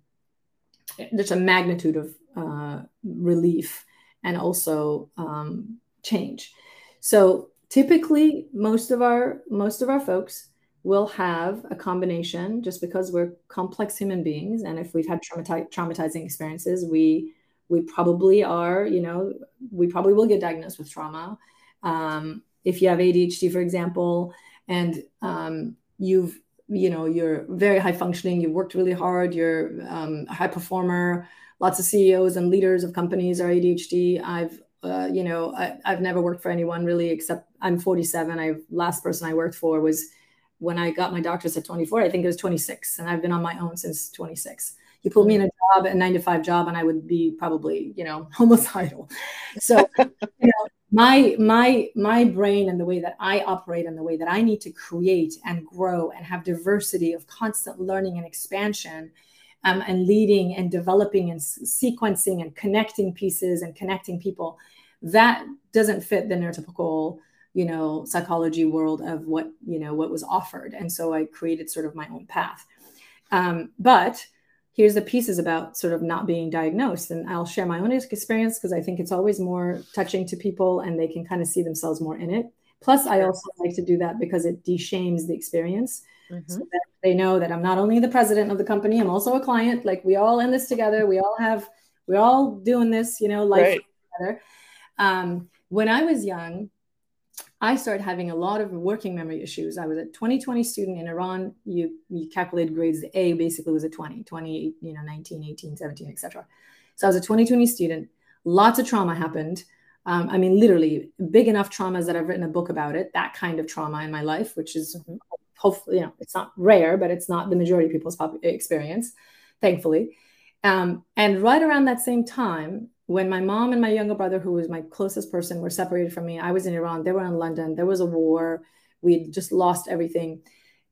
just a magnitude of uh, relief and also um, change. So typically most of our most of our folks will have a combination just because we're complex human beings. And if we've had traumati- traumatizing experiences we we probably are you know we probably will get diagnosed with trauma. Um, if you have adhd for example and um, you've you know you're very high functioning you've worked really hard you're um, a high performer lots of ceos and leaders of companies are adhd i've uh, you know I, have never worked for anyone really except i'm 47 i last person i worked for was when I got my doctorate at 24, I think it was 26, and I've been on my own since 26. You put me in a job, a nine to five job, and I would be probably, you know, homicidal. So, you know, my my my brain and the way that I operate and the way that I need to create and grow and have diversity of constant learning and expansion, um, and leading and developing and sequencing and connecting pieces and connecting people, that doesn't fit the neurotypical you know psychology world of what you know what was offered. And so i created sort of my own path. Um, but here's the pieces about sort of not being diagnosed. And i'll share my own experience because i think it's always more touching to people and they can kind of see themselves more in it. Plus i also like to do that because it deshames the experience. Mm-hmm. so that they know that i'm not only the president of the company i'm also a client. Like we all in this together. We all have we're all doing this you know life right. together. Um, when i was young I started having a lot of working memory issues. I was a 2020 student in Iran. You, you calculated grades. The A basically was a 20, 20, you know, 19, 18, 17, etc. So I was a 2020 student. Lots of trauma happened. Um, I mean, literally big enough traumas that I've written a book about it. That kind of trauma in my life, which is mm-hmm. hopefully, you know, it's not rare, but it's not the majority of people's experience, thankfully. Um, and right around that same time, when my mom and my younger brother, who was my closest person, were separated from me, I was in Iran, they were in London, there was a war, we just lost everything.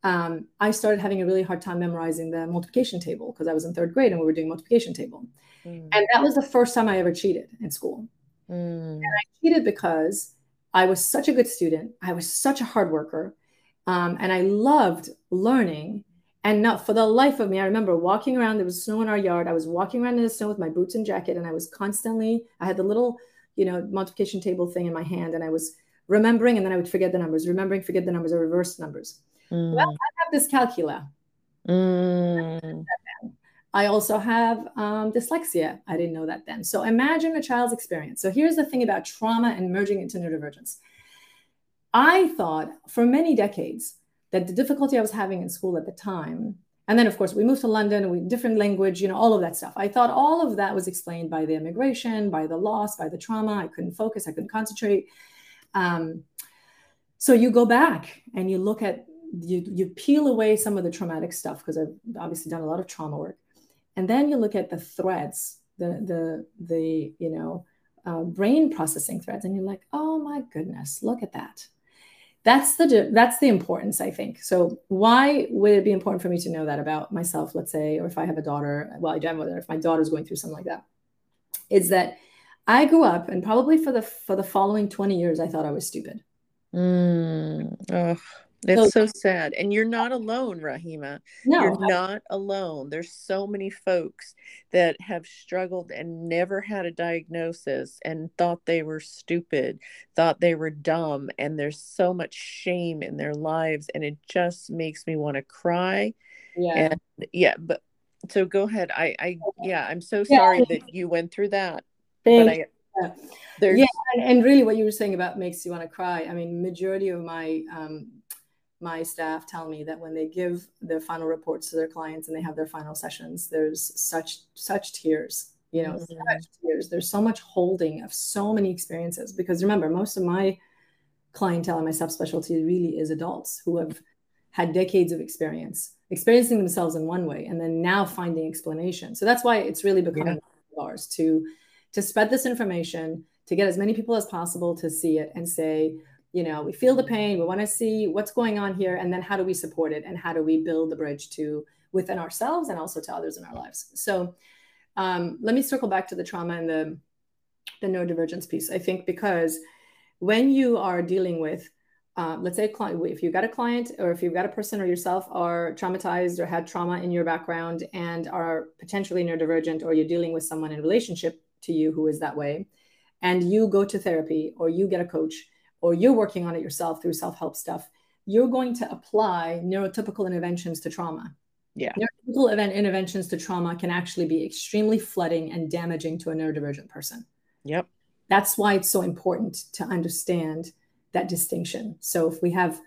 Um, I started having a really hard time memorizing the multiplication table because I was in third grade and we were doing multiplication table. Mm. And that was the first time I ever cheated in school. Mm. And I cheated because I was such a good student, I was such a hard worker, um, and I loved learning and not for the life of me, I remember walking around. There was snow in our yard. I was walking around in the snow with my boots and jacket, and I was constantly. I had the little, you know, multiplication table thing in my hand, and I was remembering, and then I would forget the numbers, remembering, forget the numbers, or reverse numbers. Mm. Well, I have dyscalculia. Mm. I also have um, dyslexia. I didn't know that then. So imagine a child's experience. So here's the thing about trauma and merging into neurodivergence. I thought for many decades that the difficulty I was having in school at the time, and then of course we moved to London, we different language, you know, all of that stuff. I thought all of that was explained by the immigration, by the loss, by the trauma. I couldn't focus, I couldn't concentrate. Um, so you go back and you look at you you peel away some of the traumatic stuff because I've obviously done a lot of trauma work, and then you look at the threads, the the the you know uh, brain processing threads, and you're like, oh my goodness, look at that that's the that's the importance i think so why would it be important for me to know that about myself let's say or if i have a daughter well i don't have if my daughter's going through something like that is that i grew up and probably for the for the following 20 years i thought i was stupid mm. That's so, so, sad. And you're not alone, Rahimeh. No, you're not alone. There's so many folks that have struggled and never had a diagnosis and thought they were stupid, thought they were dumb. And there's so much shame in their lives. And it just makes me want to cry. Yeah. And yeah, but so go ahead. I, I, yeah, I'm so sorry yeah. that you went through that. Thanks. But I, yeah. Yeah and, and, really what you were saying about makes you want to cry i mean majority of my um, my staff tell me that when they give their final reports to their clients and they have their final sessions, there's such such tears, you know, mm-hmm. such tears. There's so much holding of so many experiences because remember, most of my clientele and my subspecialty really is adults who have had decades of experience, experiencing themselves in one way, and then now finding explanation. So that's why it's really becoming yeah. ours to to spread this information, to get as many people as possible to see it and say, you know we feel the pain we want to see what's going on here and then how do we support it and how do we build the bridge to within ourselves and also to others in our lives. So um, let me circle back to the trauma and the the neurodivergence piece. I think because when you are dealing with uh, let's say client if you've got a client or if you've got a person or yourself are traumatized or had trauma in your background and are potentially neurodivergent or you're dealing with someone in relationship to you who is that way and you go to therapy or you get a coach or you're working on it yourself through self-help stuff you're going to apply neurotypical interventions to trauma. Yeah. Neurotypical event interventions to trauma can actually be extremely flooding and damaging to a neurodivergent person. Yep. That's why it's so important to understand that distinction. So if we have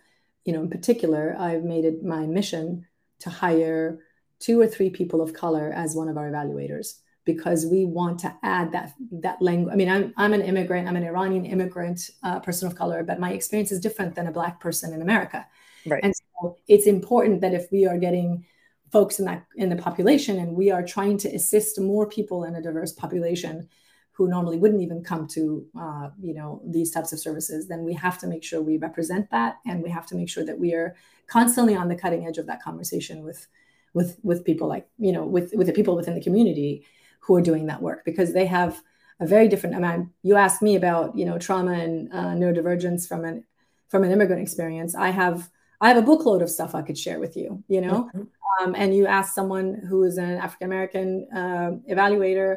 you know in particular i've made it my mission to hire two or three people of color as one of our evaluators because we want to add that that language. I mean, I'm I'm an immigrant. I'm an Iranian immigrant, uh, person of color, but my experience is different than a black person in America. Right. And so it's important that if we are getting folks in that in the population and we are trying to assist more people in a diverse population who normally wouldn't even come to uh, you know these types of services then we have to make sure we represent that and we have to make sure that we are constantly on the cutting edge of that conversation with with with people like you know with with the people within the community who are doing that work because they have a very different. I mean, you asked me about you know trauma and uh, neurodivergence from an from an immigrant experience. I have I have a bookload of stuff I could share with you. You know, mm-hmm. um, and you ask someone who is an African American uh, evaluator.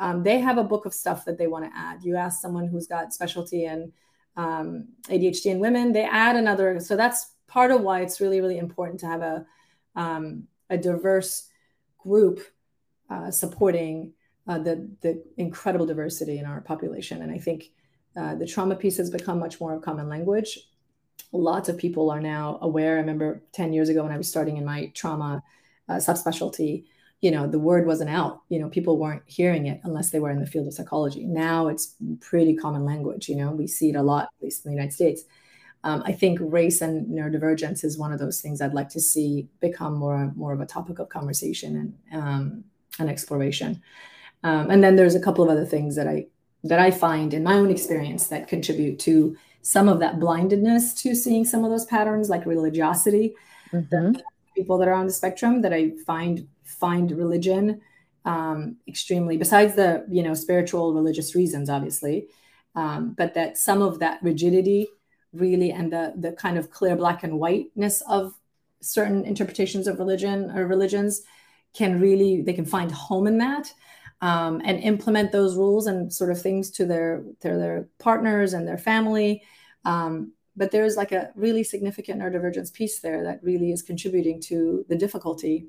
Um, they have a book of stuff that they want to add. You ask someone who's got specialty in um, ADHD in women, they add another. So that's part of why it's really, really important to have a um, a diverse group uh, supporting uh, the the incredible diversity in our population. And I think uh, the trauma piece has become much more of common language. Lots of people are now aware. I remember 10 years ago when I was starting in my trauma uh, subspecialty, you know, the word wasn't out. You know, people weren't hearing it unless they were in the field of psychology. Now it's pretty common language. You know, we see it a lot, at least in the United States. Um, I think race and neurodivergence is one of those things I'd like to see become more more of a topic of conversation and um, and exploration. Um, and then there's a couple of other things that I that I find in my own experience that contribute to some of that blindedness to seeing some of those patterns, like religiosity. Mm-hmm. People that are on the spectrum that I find find religion um, extremely, besides the you know spiritual religious reasons, obviously, um, but that some of that rigidity really and the the kind of clear black and whiteness of certain interpretations of religion or religions can really they can find home in that um, and implement those rules and sort of things to their their, partners and their family. Um, but there's like a really significant neurodivergence piece there that really is contributing to the difficulty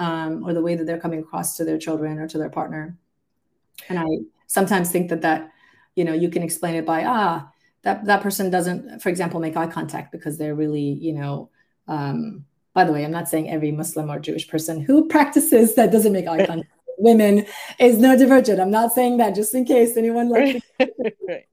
um, or the way that they're coming across to their children or to their partner. And i sometimes think that that you know you can explain it by ah that that person doesn't for example make eye contact because they're really you know um, by the way, I'm not saying every Muslim or Jewish person who practices that doesn't make eye contact with women is neurodivergent. I'm not saying that just in case anyone likes right.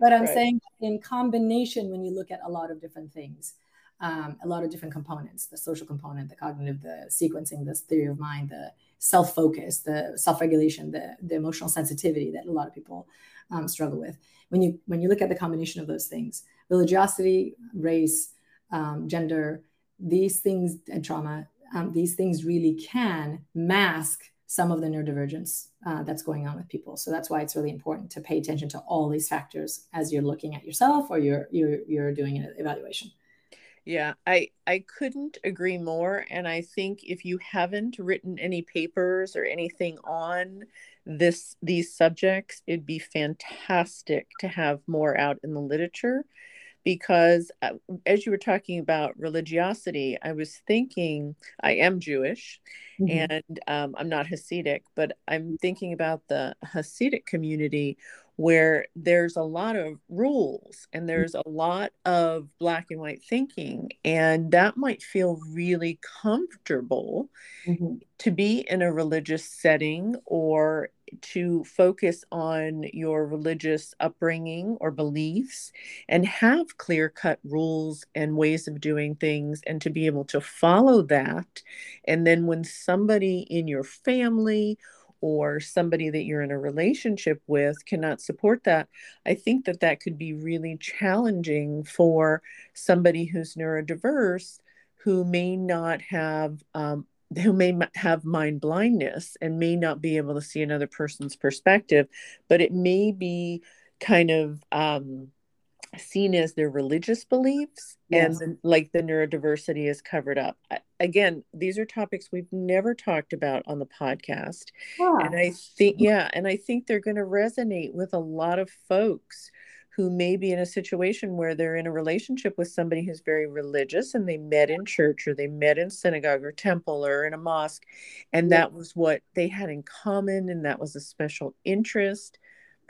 But I'm right. saying in combination, when you look at a lot of different things, um, a lot of different components the social component, the cognitive, the sequencing, the theory of mind, the self focus, the self regulation, the, the emotional sensitivity that a lot of people um, struggle with. When you, when you look at the combination of those things, religiosity, race, um, gender, these things and trauma, um, these things really can mask some of the neurodivergence uh, that's going on with people. So that's why it's really important to pay attention to all these factors as you're looking at yourself or you're you're you're doing an evaluation. Yeah, I I couldn't agree more and I think if you haven't written any papers or anything on this these subjects, it'd be fantastic to have more out in the literature because uh, as you were talking about religiosity, I was thinking I am Jewish mm-hmm. and um, I'm not Hasidic, but I'm thinking about the Hasidic community where there's a lot of rules and there's a lot of black and white thinking and that might feel really comfortable mm-hmm. to be in a religious setting or to focus on your religious upbringing or beliefs and have clear cut rules and ways of doing things and to be able to follow that. And then when somebody in your family or somebody that you're in a relationship with cannot support that, I think that that could be really challenging for somebody who's neurodiverse who may not have um, who may have mind blindness and may not be able to see another person's perspective, but it may be kind of um, seen as their religious beliefs yes. and like the neurodiversity is covered up. Again, these are topics we've never talked about on the podcast. Yeah. And I think, yeah, and I think they're going to resonate with a lot of folks who may be in a situation where they're in a relationship with somebody who's very religious and they met in church or they met in synagogue or temple or in a mosque and that was what they had in common and that was a special interest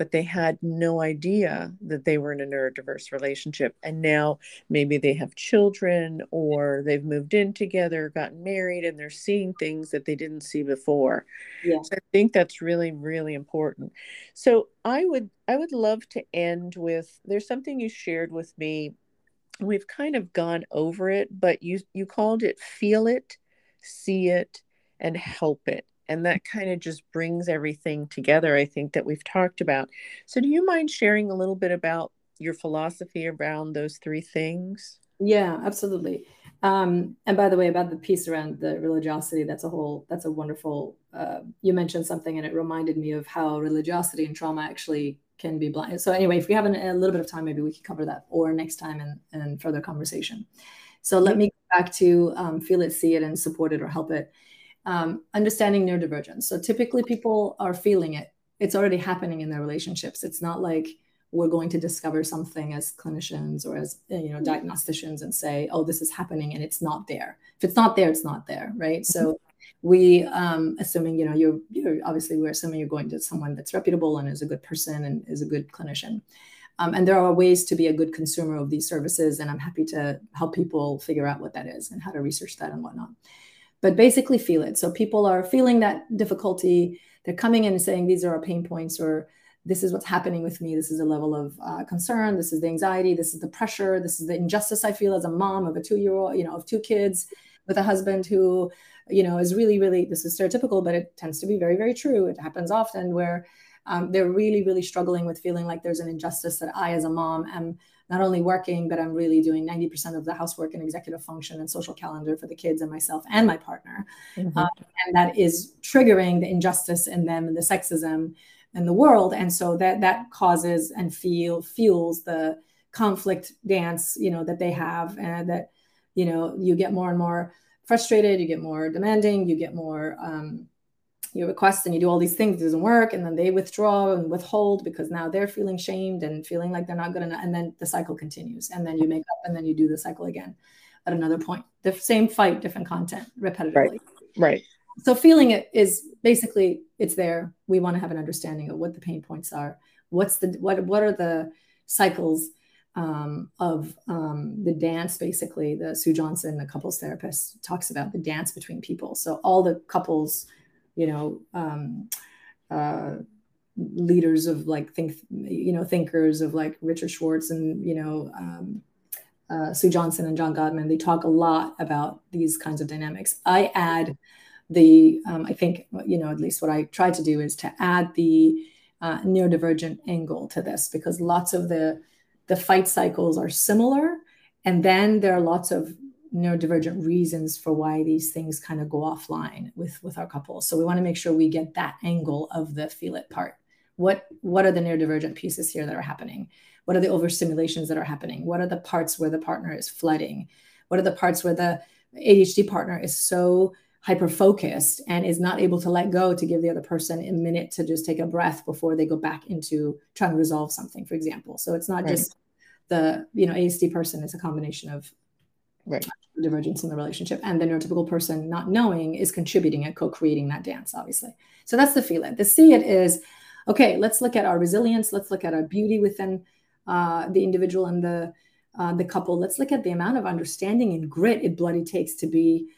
but they had no idea that they were in a neurodiverse relationship. And now maybe they have children or they've moved in together, gotten married, and they're seeing things that they didn't see before. Yeah. So I think that's really, really important. So I would I would love to end with there's something you shared with me. We've kind of gone over it, but you you called it feel it, see it, and help it. And that kind of just brings everything together i think that we've talked about. So do you mind sharing a little bit about your philosophy around those three things? Yeah absolutely. Um, and by the way about the piece around the religiosity that's a whole that's a wonderful uh, you mentioned something and it reminded me of how religiosity and trauma actually can be blind so anyway if we have an, a little bit of time maybe we could cover that or next time in, in further conversation so let me go back to um, feel it see it and support it or help it um, understanding neurodivergence. So typically people are feeling it. It's already happening in their relationships. It's not like we're going to discover something as clinicians or as you know diagnosticians and say, oh, this is happening and it's not there. If it's not there, it's not there, right? So we um, assuming you know you're, you're obviously we're assuming you're going to someone that's reputable and is a good person and is a good clinician. Um, and there are ways to be a good consumer of these services, and I'm happy to help people figure out what that is and how to research that and whatnot but basically feel it. So people are feeling that difficulty. They're coming in and saying, these are our pain points, or this is what's happening with me. This is a level of uh, concern. This is the anxiety. This is the pressure. This is the injustice I feel as a mom of a two year old, you know, of two kids with a husband who, you know, is really, really, this is stereotypical, but it tends to be very, very true. It happens often where um, they're really, really struggling with feeling like there's an injustice that I, as a mom, am not only working, but I'm really doing 90% of the housework and executive function and social calendar for the kids and myself and my partner. Mm-hmm. Um, and that is triggering the injustice in them and the sexism in the world. And so that that causes and feel fuels the conflict dance, you know, that they have and that, you know, you get more and more frustrated, you get more demanding, you get more um, you request and you do all these things, it doesn't work, and then they withdraw and withhold because now they're feeling shamed and feeling like they're not good enough, and then the cycle continues, and then you make up, and then you do the cycle again at another point. The same fight, different content, repetitively. Right. Right. So feeling it is basically it's there. We want to have an understanding of what the pain points are. What's the what what are the cycles um, of um, the dance, basically, the Sue Johnson, the couples therapist, talks about the dance between people. So all the couples you know um, uh, leaders of like think you know thinkers of like Richard Schwartz and you know um, uh, Sue Johnson and John Gottman. They talk a lot about these kinds of dynamics. I add the um, I think you know at least what I try to do is to add the uh, neurodivergent angle to this because lots of the the fight cycles are similar, and then there are lots of neurodivergent reasons for why these things kind of go offline with with our couples so we want to make sure we get that angle of the feel it part. What what are the neurodivergent pieces here that are happening? What are the overstimulations that are happening? What are the parts where the partner is flooding? What are the parts where the adhd partner is so hyper focused and is not able to let go to give the other person a minute to just take a breath before they go back into trying to resolve something for example so it's not right. just the you know ASD person is a combination of right. divergence in the relationship. And the neurotypical person not knowing is contributing and co-creating that dance, obviously. So that's the feel it. The see it is okay, let's look at our resilience. Let's look at our beauty within uh, the individual and the uh, the couple. Let's look at the amount of understanding and grit it bloody takes to be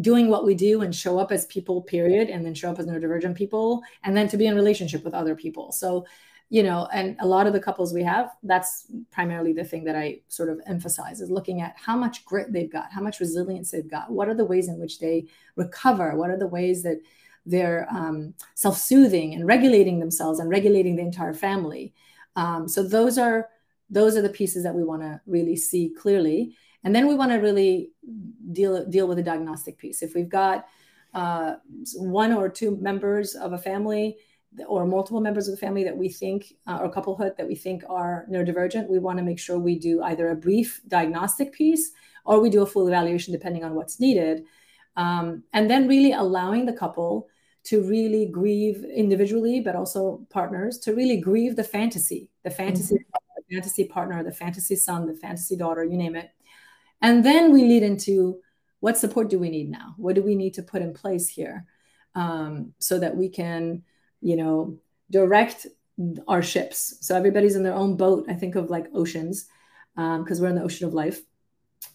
doing what we do and show up as people, period, and then show up as neurodivergent people, and then to be in relationship with other people. So, you know, and a lot of the couples we have, that's primarily the thing that I sort of emphasize is looking at how much grit they've got, how much resilience they've got, what are the ways in which they recover, what are the ways that they're um, self-soothing and regulating themselves and regulating the entire family. Um, so those are those are the pieces that we want to really see clearly and then we want to really deal deal with the diagnostic piece. If we've got uh, one or two members of a family or multiple members of the family that we think uh, or couplehood that we think are neurodivergent we want to make sure we do either a brief diagnostic piece or we do a full evaluation depending on what's needed. Um, and then really allowing the couple to really grieve individually but also partners to really grieve the fantasy the fantasy mm-hmm. fantasy partner, the fantasy son, the fantasy daughter, you name it. And then we lead into what support do we need now? What do we need to put in place here um, so that we can, you know, direct our ships? So everybody's in their own boat. I think of like oceans because um, we're in the ocean of life.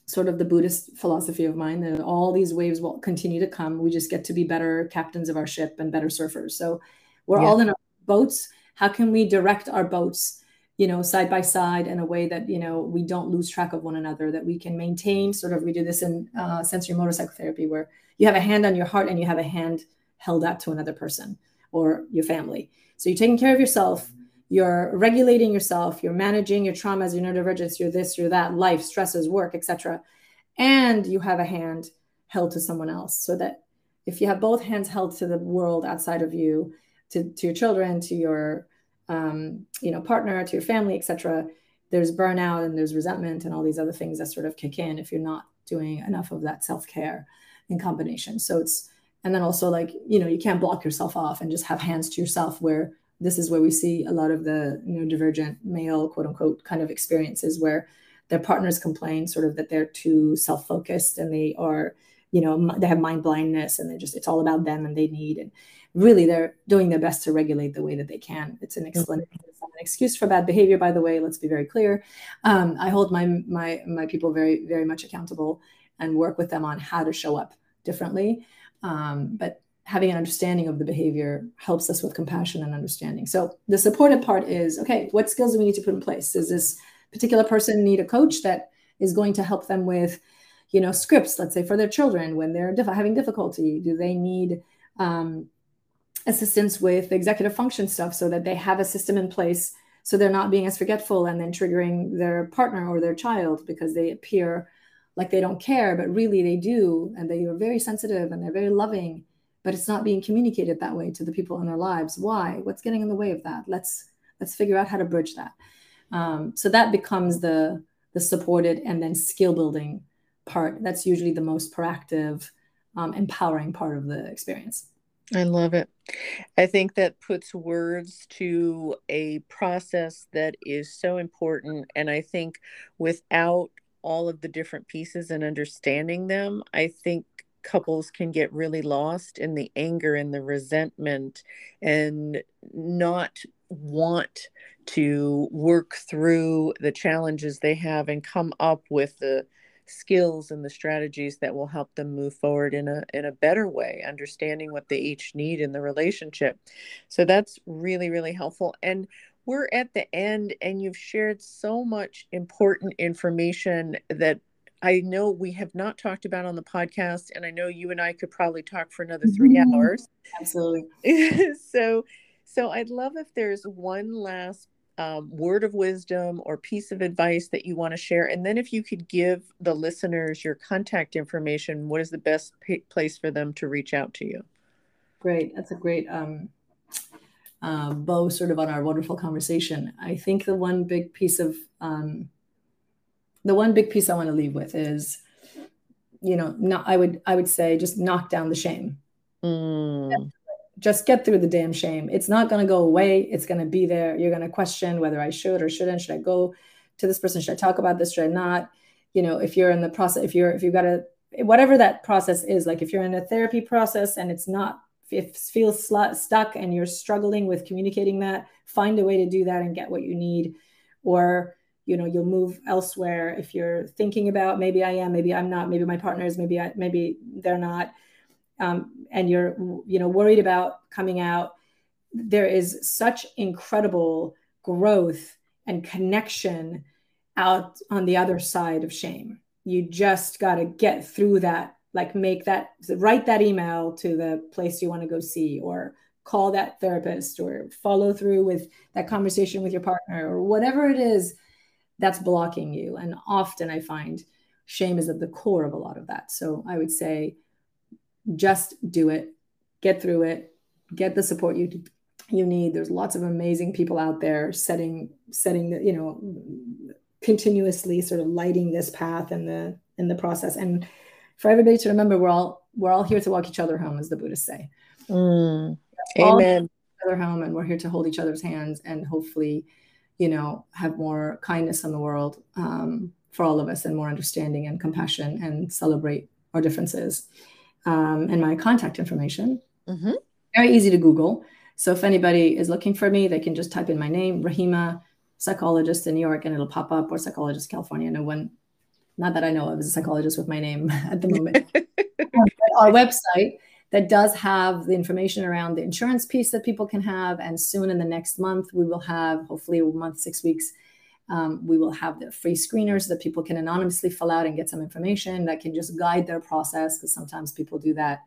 Sort of the Buddhist philosophy of mine that all these waves will continue to come. We just get to be better captains of our ship and better surfers. So we're yeah. all in our boats. How can we direct our boats you know, side by side in a way that, you know, we don't lose track of one another, that we can maintain sort of, we do this in uh, sensorimotor psychotherapy where you have a hand on your heart and you have a hand held out to another person or your family. So you're taking care of yourself, you're regulating yourself, you're managing your traumas, your neurodivergence, your this, your that, life, stresses, work, etc. And you have a hand held to someone else so that if you have both hands held to the world outside of you, to, to your children, to your um, you know partner to your family etc there's burnout and there's resentment and all these other things that sort of kick in if you're not doing enough of that self-care in combination. So it's and then also like you know you can't block yourself off and just have hands to yourself where this is where we see a lot of the you know divergent male quote unquote kind of experiences where their partners complain sort of that they're too self-focused and they are you know they have mind blindness and they just it's all about them and they need and really they're doing their best to regulate the way that they can. It's an explanation. It's not an excuse for bad behavior, by the way. Let's be very clear. Um, I hold my my my people very very much accountable and work with them on how to show up differently. Um, but having an understanding of the behavior helps us with compassion and understanding. So the supported part is okay. What skills do we need to put in place? Does this particular person need a coach that is going to help them with, you know, scripts? Let's say for their children when they're diff- having difficulty. Do they need um, assistance with executive function stuff so that they have a system in place so they're not being as forgetful and then triggering their partner or their child because they appear like they don't care but really they do and they are very sensitive and they're very loving but it's not being communicated that way to the people in their lives. Why? What's getting in the way of that? Let's let's figure out how to bridge that. Um, so that becomes the the supported and then skill building part. That's usually the most proactive um, empowering part of the experience I love it. I think that puts words to a process that is so important. And I think without all of the different pieces and understanding them, I think couples can get really lost in the anger and the resentment and not want to work through the challenges they have and come up with the skills and the strategies that will help them move forward in a in a better way understanding what they each need in the relationship so that's really really helpful and we're at the end and you've shared so much important information that I know we have not talked about on the podcast, and I know you and I could probably talk for another 3 mm-hmm. hours. Absolutely. so, so I'd love if there's one last um, word of wisdom or piece of advice that you want to share? And then if you could give the listeners your contact information, what is the best p- place for them to reach out to you? Great. That's a great um, uh, bow sort of on our wonderful conversation. I think the one big piece of um, the one big piece I want to leave with is, you know, not, I would I would say just knock down the shame. Mm just get through the damn shame. It's not going to go away. It's going to be there. You're going to question whether I should or shouldn't. Should I go to this person? Should I talk about this? Should I not? You know, if you're in the process, if you're, if you've got a, whatever that process is, like if you're in a therapy process and it's not if it feels stuck and you're struggling with communicating that, find a way to do that and get what you need. Or you know you'll move elsewhere if you're thinking about maybe i am maybe i'm not maybe my partner is maybe I, maybe they're not um, and you're you know worried about coming out there is such incredible growth and connection out on the other side of shame you just got to get through that like make that write that email to the place you want to go see or call that therapist or follow through with that conversation with your partner or whatever it is that's blocking you. And often I find shame is at the core of a lot of that. So I would say just do it, get through it, get the support you you need. There's lots of amazing people out there setting setting the, you know, continuously sort of lighting this path and the in the process. And for everybody to remember we're all we're all here to walk each other home, as the Buddhists say. Mm. Amen. Other home and we're here to hold each other's hands and hopefully you know, have more kindness in the world um, for all of us and more understanding and compassion and celebrate our differences. Um, and my contact information, mm-hmm. very easy to Google. So if anybody is looking for me, they can just type in my name, Rahimeh, psychologist in New York, and it'll pop up, or psychologist California. No one, not that I know of, is a psychologist with my name at the moment. our website that does have the information around the insurance piece that people can have. And soon in the next month, we will have, hopefully, a month, six weeks, um, we will have the free screeners that people can anonymously fill out and get some information that can just guide their process. Because sometimes people do that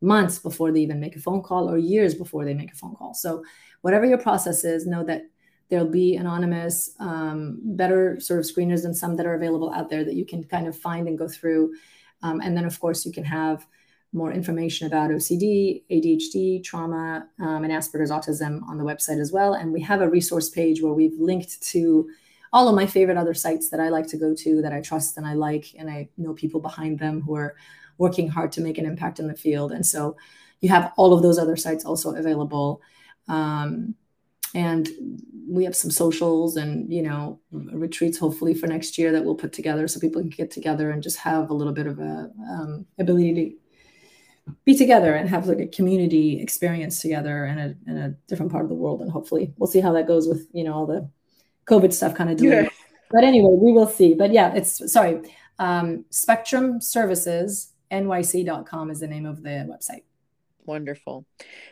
months before they even make a phone call or years before they make a phone call. So, whatever your process is, know that there'll be anonymous, um, better sort of screeners than some that are available out there that you can kind of find and go through. Um, and then, of course, you can have more information about OCD, ADHD, trauma, um, and Asperger's autism on the website as well. And we have a resource page where we've linked to all of my favorite other sites that I like to go to, that I trust and I like, and I know people behind them who are working hard to make an impact in the field. And so you have all of those other sites also available. Um, and we have some socials and you know retreats hopefully for next year that we'll put together so people can get together and just have a little bit of a um, ability to be together and have like a community experience together in a, in a different part of the world. And hopefully we'll see how that goes with, you know, all the COVID stuff kind of delayed. Yeah. But anyway, we will see. But yeah, it's sorry. Um, Spectrum Services NYC.com is the name of the website. Wonderful.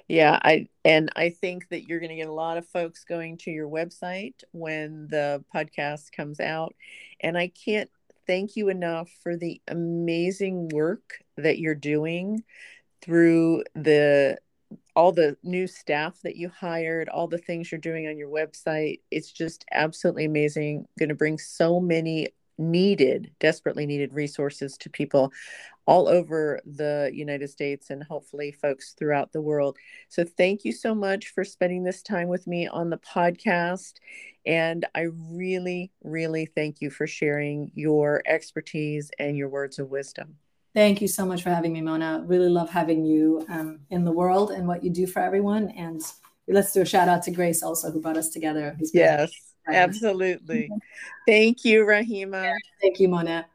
Yeah, I and I think that you're going to get a lot of folks going to your website when the podcast comes out. And I can't thank you enough for the amazing work that you're doing through the all the new staff that you hired, all the things you're doing on your website. It's just absolutely amazing. Going to bring so many needed, desperately needed resources to people all over the United States and hopefully folks throughout the world. So, thank you so much for spending this time with me on the podcast. And I really, really thank you for sharing your expertise and your words of wisdom. Thank you so much for having me, Mona. Really love having you um, in the world and what you do for everyone. And let's do a shout out to Grace also, who brought us together. Yes, absolutely. Thank you, Rahimeh. Thank you, Mona.